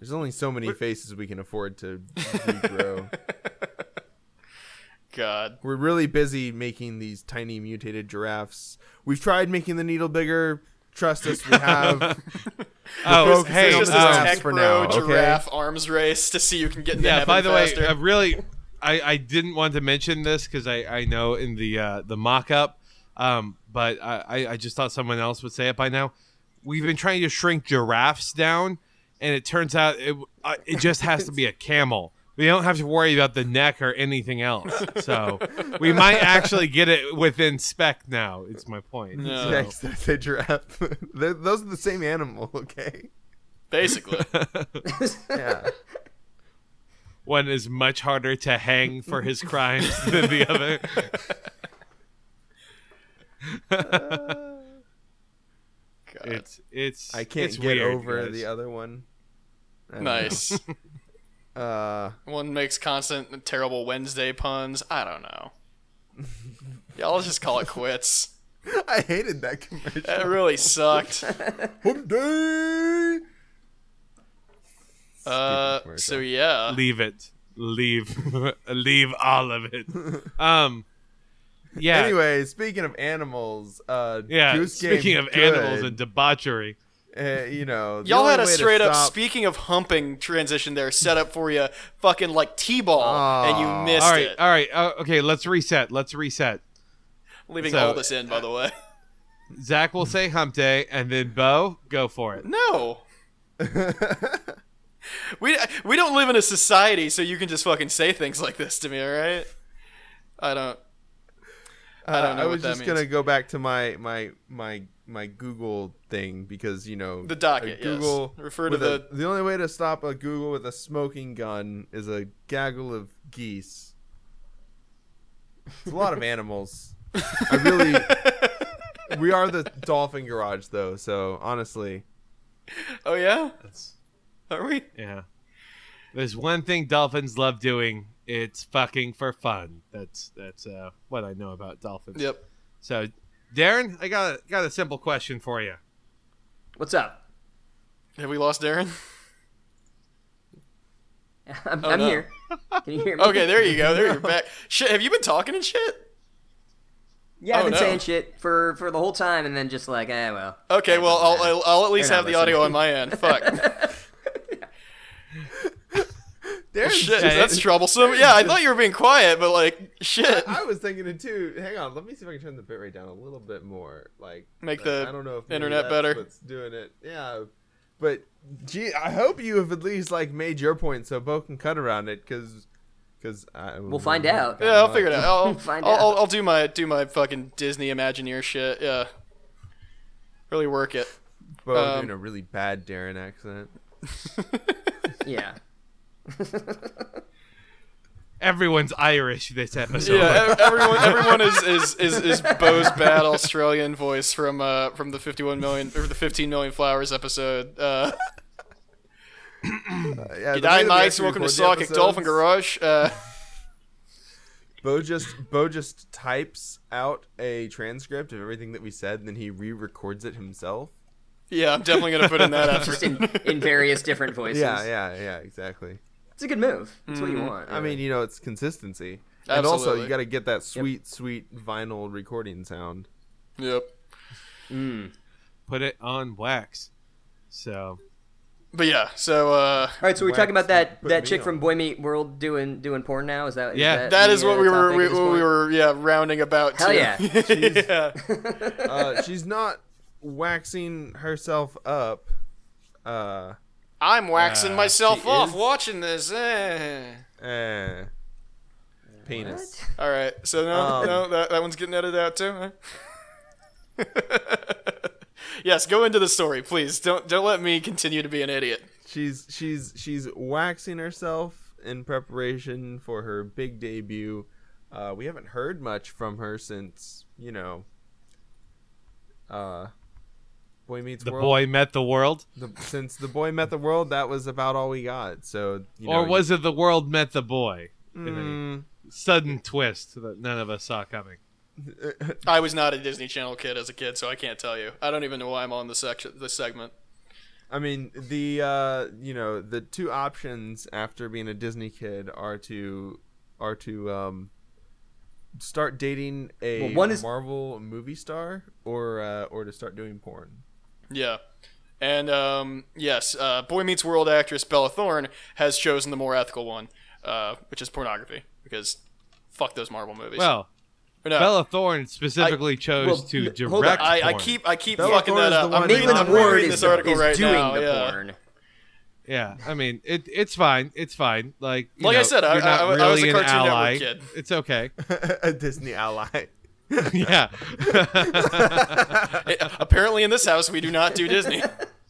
there's only so many faces we can afford to regrow <laughs> God. we're really busy making these tiny mutated giraffes we've tried making the needle bigger trust us we have <laughs> Oh, folks hey, It's just um, tech for bro now, okay? giraffe arms race to see you can get into yeah by the faster. way I really I, I didn't want to mention this because I, I know in the uh, the mock-up um, but I, I- I just thought someone else would say it by now we've been trying to shrink giraffes down and it turns out it, uh, it just has to be a <laughs> camel we don't have to worry about the neck or anything else so we <laughs> might actually get it within spec now it's my point No. So- Next, that's a giraffe. <laughs> They're- those are the same animal, okay? Basically. Yeah. one is much harder to hang for his crimes than the other God. it's it's I can't it's get weird, over guys. the other one. I don't know. nice. <laughs> Uh, One makes constant terrible Wednesday puns. I don't know. Y'all just call it quits. <laughs> I hated that commercial. That really sucked. Hump <laughs> day. Uh, so yeah. leave it leave leave all of it um yeah Anyway, speaking of animals, uh, yeah Goose Game speaking of good. animals and debauchery uh, you know, Y'all had a straight up stop- speaking of humping transition there set up for you, fucking like T-ball, and you missed all right it. all right uh, okay let's reset let's reset Leaving so- all this in, by the way. zach will say hump day and then bo go for it No. we we don't live in a society, so you can just fucking say things like this to me, all right? I don't. I don't know Uh, I what was that just means. gonna go back to my my my my Google thing because you know The docket, Google yes. Refer to with a- the- the only way to stop a Google with a smoking gun is a gaggle of geese. It's a lot of <laughs> animals. I really. we are the dolphin garage though, so honestly, Oh yeah, That's, are we? yeah there's one thing dolphins love doing it's fucking for fun that's that's uh, what i know about dolphins Yep. so Darin i got a, got a simple question for you What's up? Have we lost Darin? <laughs> I'm, Oh, I'm no. here. Can you hear me? Okay, there you go. There <laughs> you're back. Shit, have you been talking and shit? Yeah, I've Oh, been no. saying shit for for the whole time, and then just like, eh, well. Okay, well, I'll. I'll, I'll at least have not the audio on my end. Fuck. <laughs> there's shit, Yeah, that's troublesome. Yeah, I thought you were being quiet, but like, shit. I was thinking it too. Hang on, let me see if I can turn the bit rate down a little bit more. Like Make I- the I don't know if internet that's better. What's doing it? Yeah, but gee, I hope you have at least like made your point so Bo can cut around it because because We'll find out. Yeah, I'll figure it out. I'll, <laughs> Find I'll, out. I'll, I'll do my do my fucking Disney Imagineer shit. Yeah, really work it. Bo Um, doing a really bad Darin accent. <laughs> Yeah. <laughs> everyone's irish this episode Yeah, everyone <laughs> everyone is is is, is Bo's bad Australian voice from uh from the 51 million or the 15 million flowers episode. Uh, Uh, <clears throat> yeah, the way G'day, that we mates. Welcome to Psychic Dolphin Garage. Uh, Bo just Bo just types out a transcript of everything that we said, and then he re-records it himself. yeah, I'm definitely gonna put in that <laughs> effort. Just in in various different voices. Yeah, yeah, yeah, exactly. It's a good move. That's what you Mm-hmm. want. I mean, you know, it's consistency, and also you got to get that sweet, sweet vinyl recording sound. Yep. Mm. put it on wax so But yeah, so uh, All right, so we're Wax talking about that that chick on. from Boy Meet World doing doing porn now. Is that? Yeah, that that the, is what uh, we were we, what we were yeah rounding about. Hell to. yeah. <laughs> yeah. Uh, she's not waxing herself up. Uh, I'm waxing Uh, myself off is? watching this. Eh. eh, penis. All right, so no, Um, no, that, that one's getting edited out too. huh? <laughs> yes, go into the story, please. Don't don't let me continue to be an idiot. She's she's she's waxing herself in preparation for her big debut. Uh, we haven't heard much from her since you know. Uh, Boy Meets the World. boy met the world The, since the boy met the world, that was about all we got. So you know, or was it the world met the boy Mm, a sudden twist that none of us saw coming I was not a Disney Channel kid as a kid, so I can't tell you. I don't even know why I'm on the section, this segment. I mean, the uh, you know the two options after being a Disney kid are to are to um, start dating a Well, one is- Marvel movie star or uh, or to start doing porn. Yeah. And um, yes, uh, Boy Meets World actress Bella Thorne has chosen the more ethical one, uh, which is pornography, because fuck those Marvel movies. well no, bella thorne specifically chose well, to n- hold on. direct I, I keep I keep Bella fucking Thorne that is up. I'm reading, I'm reading is, this article is right doing now. the yeah. porn. Yeah, I mean it. It's fine. It's fine. Like you Like I said, I- you're not I- I was a an Cartoon Network ally. kid. It's okay. <laughs> a Disney ally. <laughs> yeah, <laughs> Apparently, in this house, we do not do Disney.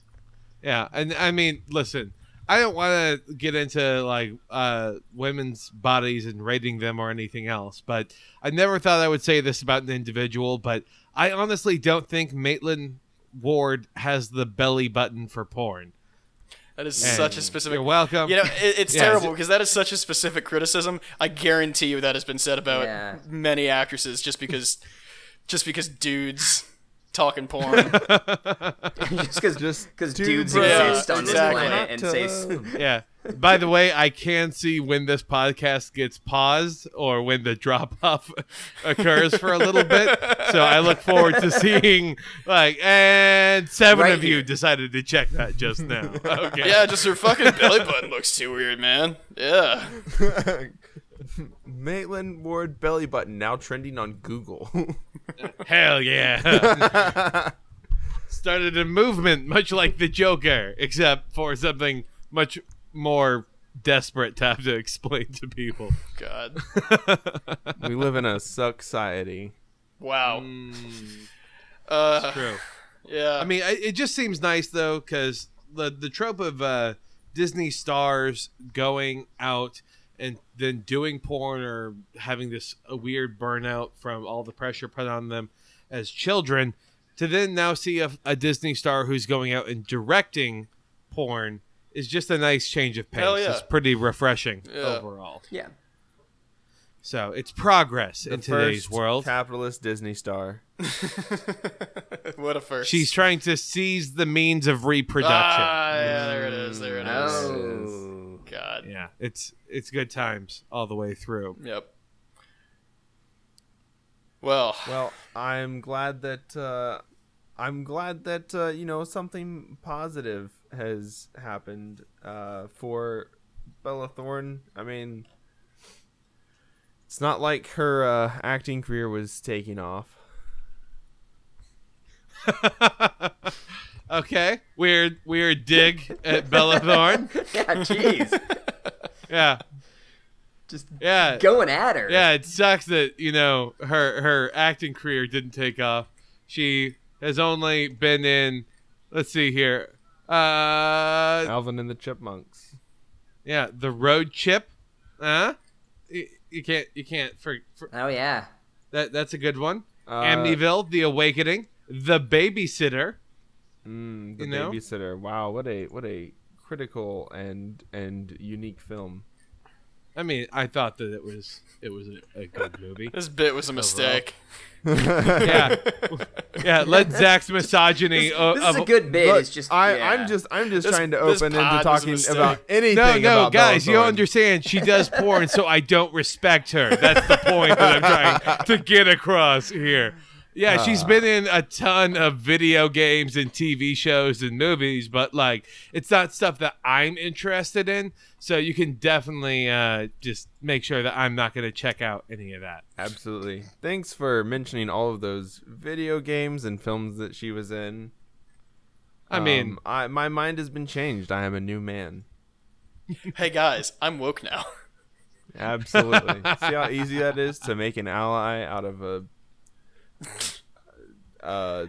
<laughs> yeah. And I mean, listen, I don't want to get into like uh, women's bodies and rating them or anything else, but I never thought I would say this about an individual. But I honestly don't think Maitland Ward has the belly button for porn. That is And such a specific. You're welcome. You know, it, it's Yeah, terrible it's- because that is such a specific criticism. I guarantee you that has been said about Yeah. many actresses just because, <laughs> just because dudes talking porn. <laughs> <laughs> just because Just because two dudes bros exist on this planet and say yeah. By the way, I can see when this podcast gets paused or when the drop off <laughs> occurs for a little bit. So I look forward to seeing like and seven Right of you decided to check that just now. <laughs> Okay. yeah, just her fucking belly button looks too weird, man. Yeah. <laughs> Maitland Ward belly button now trending on Google. Hell yeah. Started a movement much like the Joker, except for something much more desperate to have to explain to people. God. <laughs> we live in a suck society. Wow. Mm, Uh, true. yeah. I mean, I- it just seems nice though, because the the trope of uh, Disney stars going out and then doing porn or having this a weird burnout from all the pressure put on them as children, to then now see a, a Disney star who's going out and directing porn is just a nice change of pace. Hell yeah. It's pretty refreshing Yeah. overall. yeah. So it's progress The in today's first world. capitalist Disney star. <laughs> what a first. She's trying to seize the means of reproduction. Ah, yeah, there it is. There it is. Oh. God. Yeah, it's it's good times all the way through. Yep. Well, Well, I'm glad that uh, I'm glad that uh, you know something positive has happened uh, for Bella Thorne. I mean, it's not like her uh, acting career was taking off. <laughs> okay, weird weird dig at Bella Thorne. <laughs> Yeah, jeez. <laughs> Yeah, Just yeah, going at her. yeah. It sucks that you know her her acting career didn't take off. She has only been in. Let's see here. Uh, Alvin and the Chipmunks. yeah, the Road Chip. Huh? You, you can't you can't for, for Oh yeah. that. That's a good one. Uh, Amityville, The Awakening, The Babysitter. Mm, the You know? babysitter. Wow, what a what a critical and and unique film. I mean, I thought that it was it was a, a good movie. this bit was a mistake. <laughs> yeah, yeah. Let Zach's misogyny. This, of, this is a uh, good bit. Look, it's just I, yeah. I'm just I'm just This- trying to open into talking about anything. No, no, about guys, you don't understand. She does porn, so I don't respect her. That's the point that I'm trying to get across here. Yeah, Ah. she's been in a ton of video games and TV shows and movies, but like it's not stuff that I'm interested in. So you can definitely uh, just make sure that I'm not going to check out any of that. Absolutely. Thanks for mentioning all of those video games and films that she was in. I mean, Um, I, my mind has been changed. I am a new man. Hey guys, I'm woke now. Absolutely. See how easy that is to make an ally out of a. <laughs> Uh,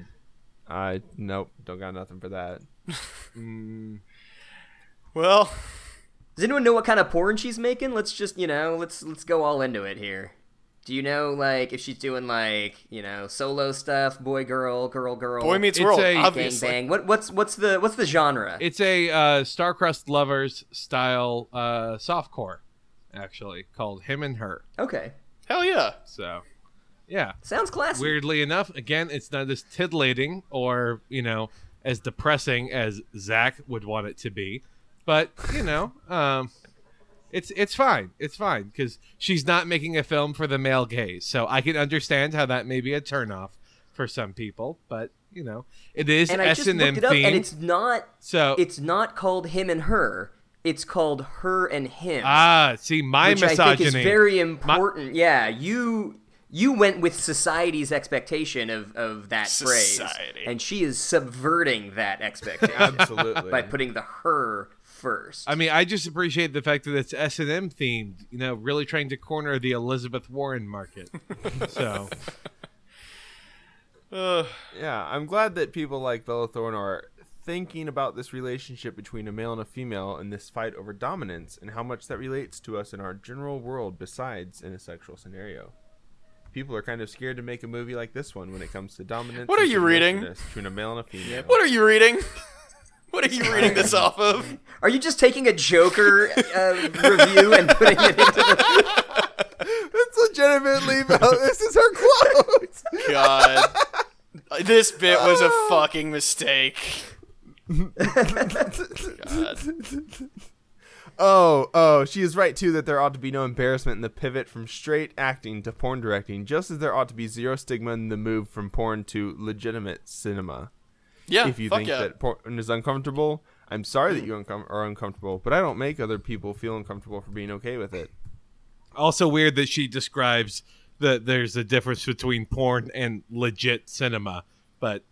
I nope, don't got nothing for that. mm, <laughs> Well, Does anyone know what kind of porn she's making? Let's just, you know, let's let's go all into it here. Do you know like if she's doing like, you know, solo stuff, boy girl, girl girl, Boy Meets It's World, a- gang obviously. bang? What what's what's the what's the genre? it's a uh, Starcrust Lovers style uh, softcore, actually called Him and Her. okay. Hell yeah. So, yeah. Sounds classic. Weirdly enough, again, it's not as titillating or you know as depressing as Zach would want it to be, but you know, um, it's it's fine. It's fine because she's not making a film for the male gaze, so I can understand how that may be a turnoff for some people. But you know, it is And S and M up and it's not so it's not called him and her. It's called her and him. ah, see my misogyny. think is very important. yeah, you you went with society's expectation of, of that Society. phrase, and she is subverting that expectation <laughs> Absolutely. by putting the her first. I mean, I just appreciate the fact that it's S and M themed. You know, really trying to corner the Elizabeth Warren market. <laughs> so Uh, <sighs> Yeah, I'm glad that people like Bella Thorne are thinking about this relationship between a male and a female and this fight over dominance and how much that relates to us in our general world besides in a sexual scenario. People are kind of scared to make a movie like this one when it comes to dominance. What are you reading? Between a male and a female. What are you reading? <laughs> what are you reading this <laughs> off of? Are you just taking a Joker uh, review and putting it into the? <laughs> It's legitimately this is her quote. God. This bit was a fucking mistake. God. Oh, oh, she is right too that there ought to be no embarrassment in the pivot from straight acting to porn directing, just as there ought to be zero stigma in the move from porn to legitimate cinema. Yeah, if you fuck think yeah. that porn is uncomfortable, I'm sorry that you uncom- are uncomfortable, but I don't make other people feel uncomfortable for being okay with it. Also weird that she describes that there's a difference between porn and legit cinema. But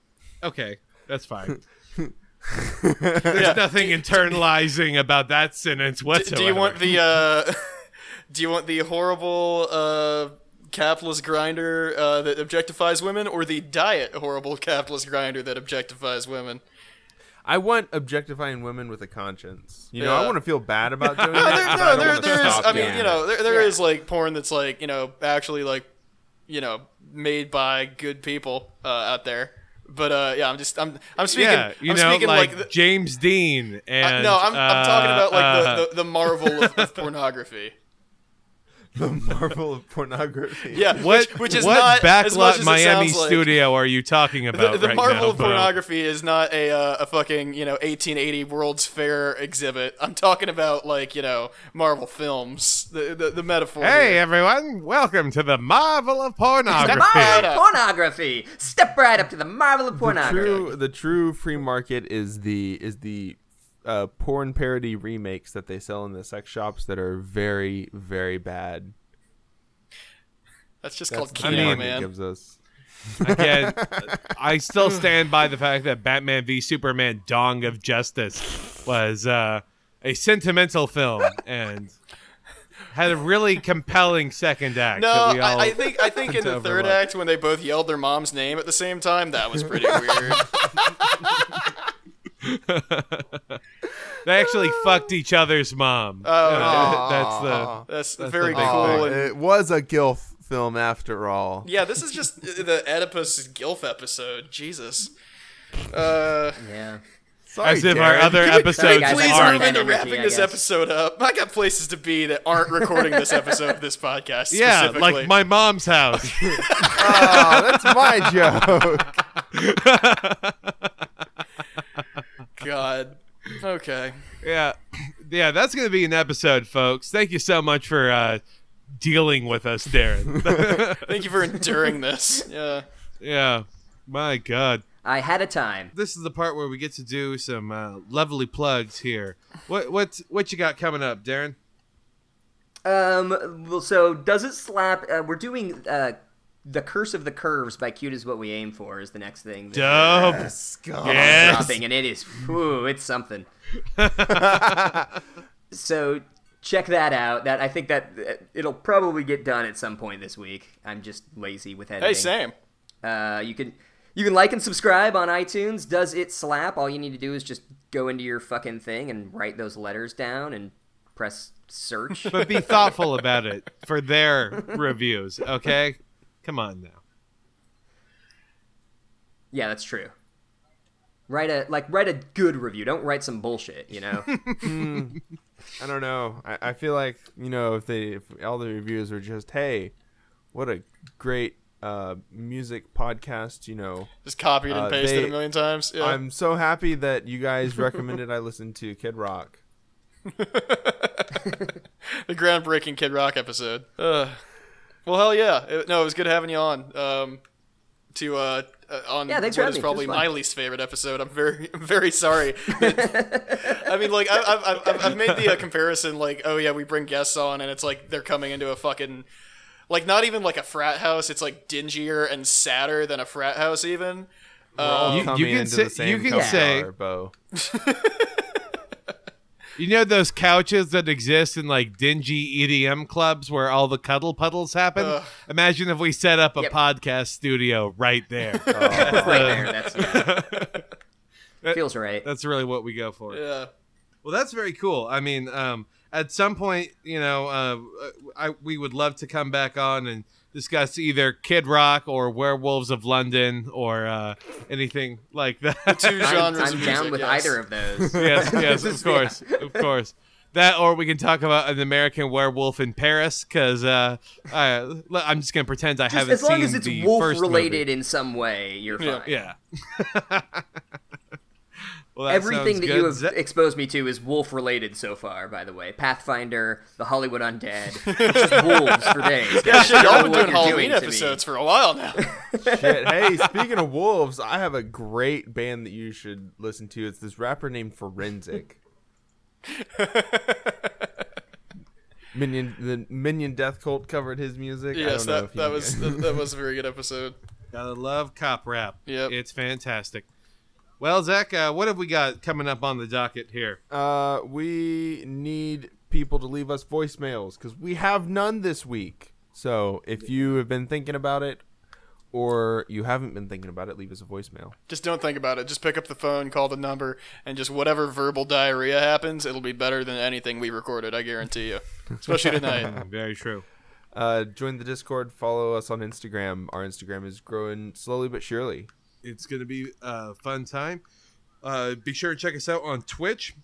okay, that's fine. <laughs> There's Yeah. nothing internalizing about that sentence whatsoever. do you want the uh <laughs> do you want the horrible uh capitalist grinder uh, that objectifies women or the diet horrible capitalist grinder that objectifies women? I want objectifying women with a conscience. You know, Yeah. I want to feel bad about doing <laughs> No, that. there, but I no, there, there is. I mean, doing you know, there, there Yeah. is like porn that's like you know actually like you know made by good people uh, out there. But uh, yeah, I'm just I'm I'm speaking. yeah, you I'm know, speaking like, like, the, James Dean and uh, no, I'm, I'm talking uh, about like uh, the, the, the marvel of, of pornography. The marvel of pornography. Yeah, What, which, which is what not as much backlot as it Miami sounds like. studio are you talking about the right marvel now, of Bo? pornography is not a uh, a fucking you know 1880 World's Fair exhibit. I'm talking about like you know Marvel films. The the, the metaphor. Hey here. everyone, welcome to the marvel of pornography. The pornography. marvel of pornography. Step right up to the marvel of the pornography. true the true free market is the is the uh, porn parody remakes that they sell in the sex shops that are very very bad. That's just That's called the Kino, mean- man. gives us. Again, <laughs> I still stand by the fact that Batman v Superman: Dong of Justice was uh, a sentimental film and had a really compelling second act. No, that we all I, I think I think in the third overlook. act when they both yelled their mom's name at the same time, that was pretty weird. <laughs> <laughs> they actually fucked each other's mom. Oh, Uh, <laughs> that's the That's, That's very the cool. And, it was a gilf film after all. yeah, this is just <laughs> the Oedipus Gilf episode. Jesus. Uh, Yeah. Sorry, as if our other Can we- episodes guys, I please Sorry, move into wrapping this episode up. I got places to be that aren't recording this episode of this podcast. Yeah, specifically. like my mom's house. Oh, that's my joke. God. Okay. yeah, yeah, that's gonna be an episode, folks. Thank you so much for uh, dealing with us, Darin. <laughs> <laughs> Thank you for enduring this. Yeah. yeah, my God. I had a time. this is the part where we get to do some uh, lovely plugs here. What what what you got coming up, Darin? Um. Well, so does it slap? Uh, we're doing uh, the Curse of the Curves by Cute is what we aim for is the next thing. that Dope. uh, Scum. Yes. dropping, and it is. Whew, it's something. <laughs> <laughs> so check that out. That I think that uh, it'll probably get done at some point this week. I'm just lazy with editing. Hey, Sam. Uh, you can you can like and subscribe on iTunes. Does it slap? All you need to do is just go into your fucking thing and write those letters down and press search. But be thoughtful about it for their reviews, okay? Come on now. yeah, that's true. Write a like write a good review. Don't write some bullshit. You know. <laughs> I don't know. I, I feel like you know if they if all the reviews were just hey, what a great uh, music podcast. You know, Just copied and Uh, pasted they- a million times. Yeah. I'm so happy that you guys recommended I listen to Kid Rock. <laughs> the groundbreaking Kid Rock episode. Uh, well, hell yeah. It- no, it was good having you on. Um, to uh, uh on Yeah, thanks for what having is me. It probably was fun. my least favorite episode. I'm very, I'm <laughs> very sorry. I mean, like, I, I've, I've, I've made the uh, comparison, like, oh yeah, we bring guests on, and it's like they're coming into a fucking, like, not even like a frat house. It's like dingier and sadder than a frat house, even. All Um, you coming can into say- the same you can cup say- jar, Bo. <laughs> You know those couches that exist in like dingy EDM clubs where all the cuddle puddles happen? Ugh. Imagine if we set up a Yep. podcast studio right there. <laughs> right there. That's yeah. <laughs> Feels right. That's really what we go for. Yeah. Well, that's very cool. I mean, um, at some point, you know, uh, I, we would love to come back on and discuss either Kid Rock or Werewolves of London or uh, anything like that. Two <laughs> I'm, genres I'm down music, with yes. either of those. <laughs> yes, <laughs> yes, of is- course, of course. That, or we can talk about an American Werewolf in Paris, because uh, I, I'm just gonna pretend I Just haven't seen it. as long as it's wolf related movie. in some way, you're Yeah. fine. Yeah. Well, that Everything that good. you have Ze- exposed me to is wolf related so far, by the way. Pathfinder, the Hollywood Undead, <laughs> just wolves for days. Yeah, shit, I y'all been doing Halloween to me. episodes for a while now. <laughs> Shit. Hey, speaking of wolves, I have a great band that you should listen to. It's this rapper named Forensic. <laughs> Minion, the Minion Death Cult covered his music. I yes, don't know that if that was that, that was a very good episode. Gotta love cop rap. Yep. It's fantastic. Well, Zach, uh, what have we got coming up on the docket here? Uh, we need people to leave us voicemails because we have none this week. So if you have been thinking about it, or you haven't been thinking about it, leave us a voicemail. Just don't think about it. Just pick up the phone, call the number, and just whatever verbal diarrhea happens, it'll be better than anything we recorded. I guarantee you. Especially tonight. <laughs> Very true. Uh, join the Discord. Follow us on Instagram. Our Instagram is growing slowly but surely. It's going to be a fun time. Uh, be sure to check us out on Twitch.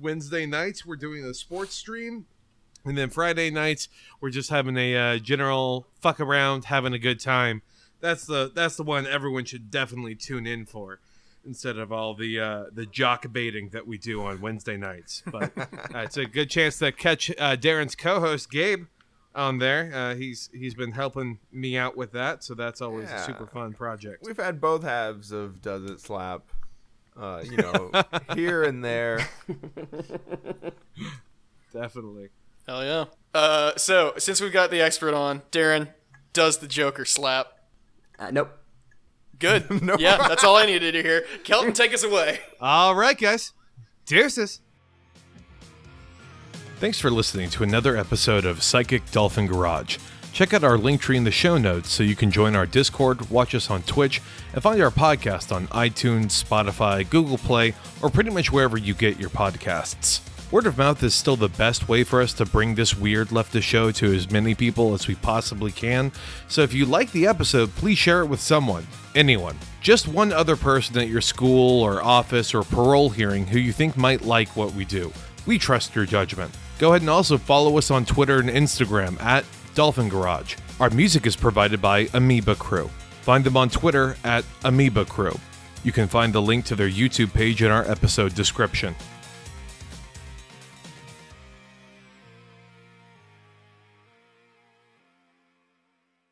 Wednesday nights, we're doing a sports stream. And then Friday nights, we're just having a uh, general fuck around, having a good time. That's the that's the one everyone should definitely tune in for, instead of all the uh, the jock baiting that we do on Wednesday nights. But <laughs> uh, it's a good chance to catch uh, Darin's co-host Gabe on there. Uh, he's he's been helping me out with that, so that's always a super fun project. We've had both halves of Does It Slap, uh, you know, <laughs> here and there. Definitely. Hell yeah. Uh, so since we've got the expert on, Darin, does the Joker slap? Uh, nope. Good. <laughs> Yeah, that's all I needed to hear. Kelton, take us away. All right, guys. Deuces. Thanks for listening to another episode of Psychic Dolphin Garage. Check out our link tree in the show notes so you can join our Discord, watch us on Twitch, and find our podcast on iTunes, Spotify, Google Play, or pretty much wherever you get your podcasts. Word of mouth is still the best way for us to bring this weird leftist show to as many people as we possibly can. So if you like the episode, please share it with someone, anyone. Just one other person at your school or office or parole hearing who you think might like what we do. We trust your judgment. Go ahead and also follow us on Twitter and Instagram at Dolphin Garage. Our music is provided by Amoeba Crew. Find them on Twitter at Amoeba Crew. You can find the link to their YouTube page in our episode description.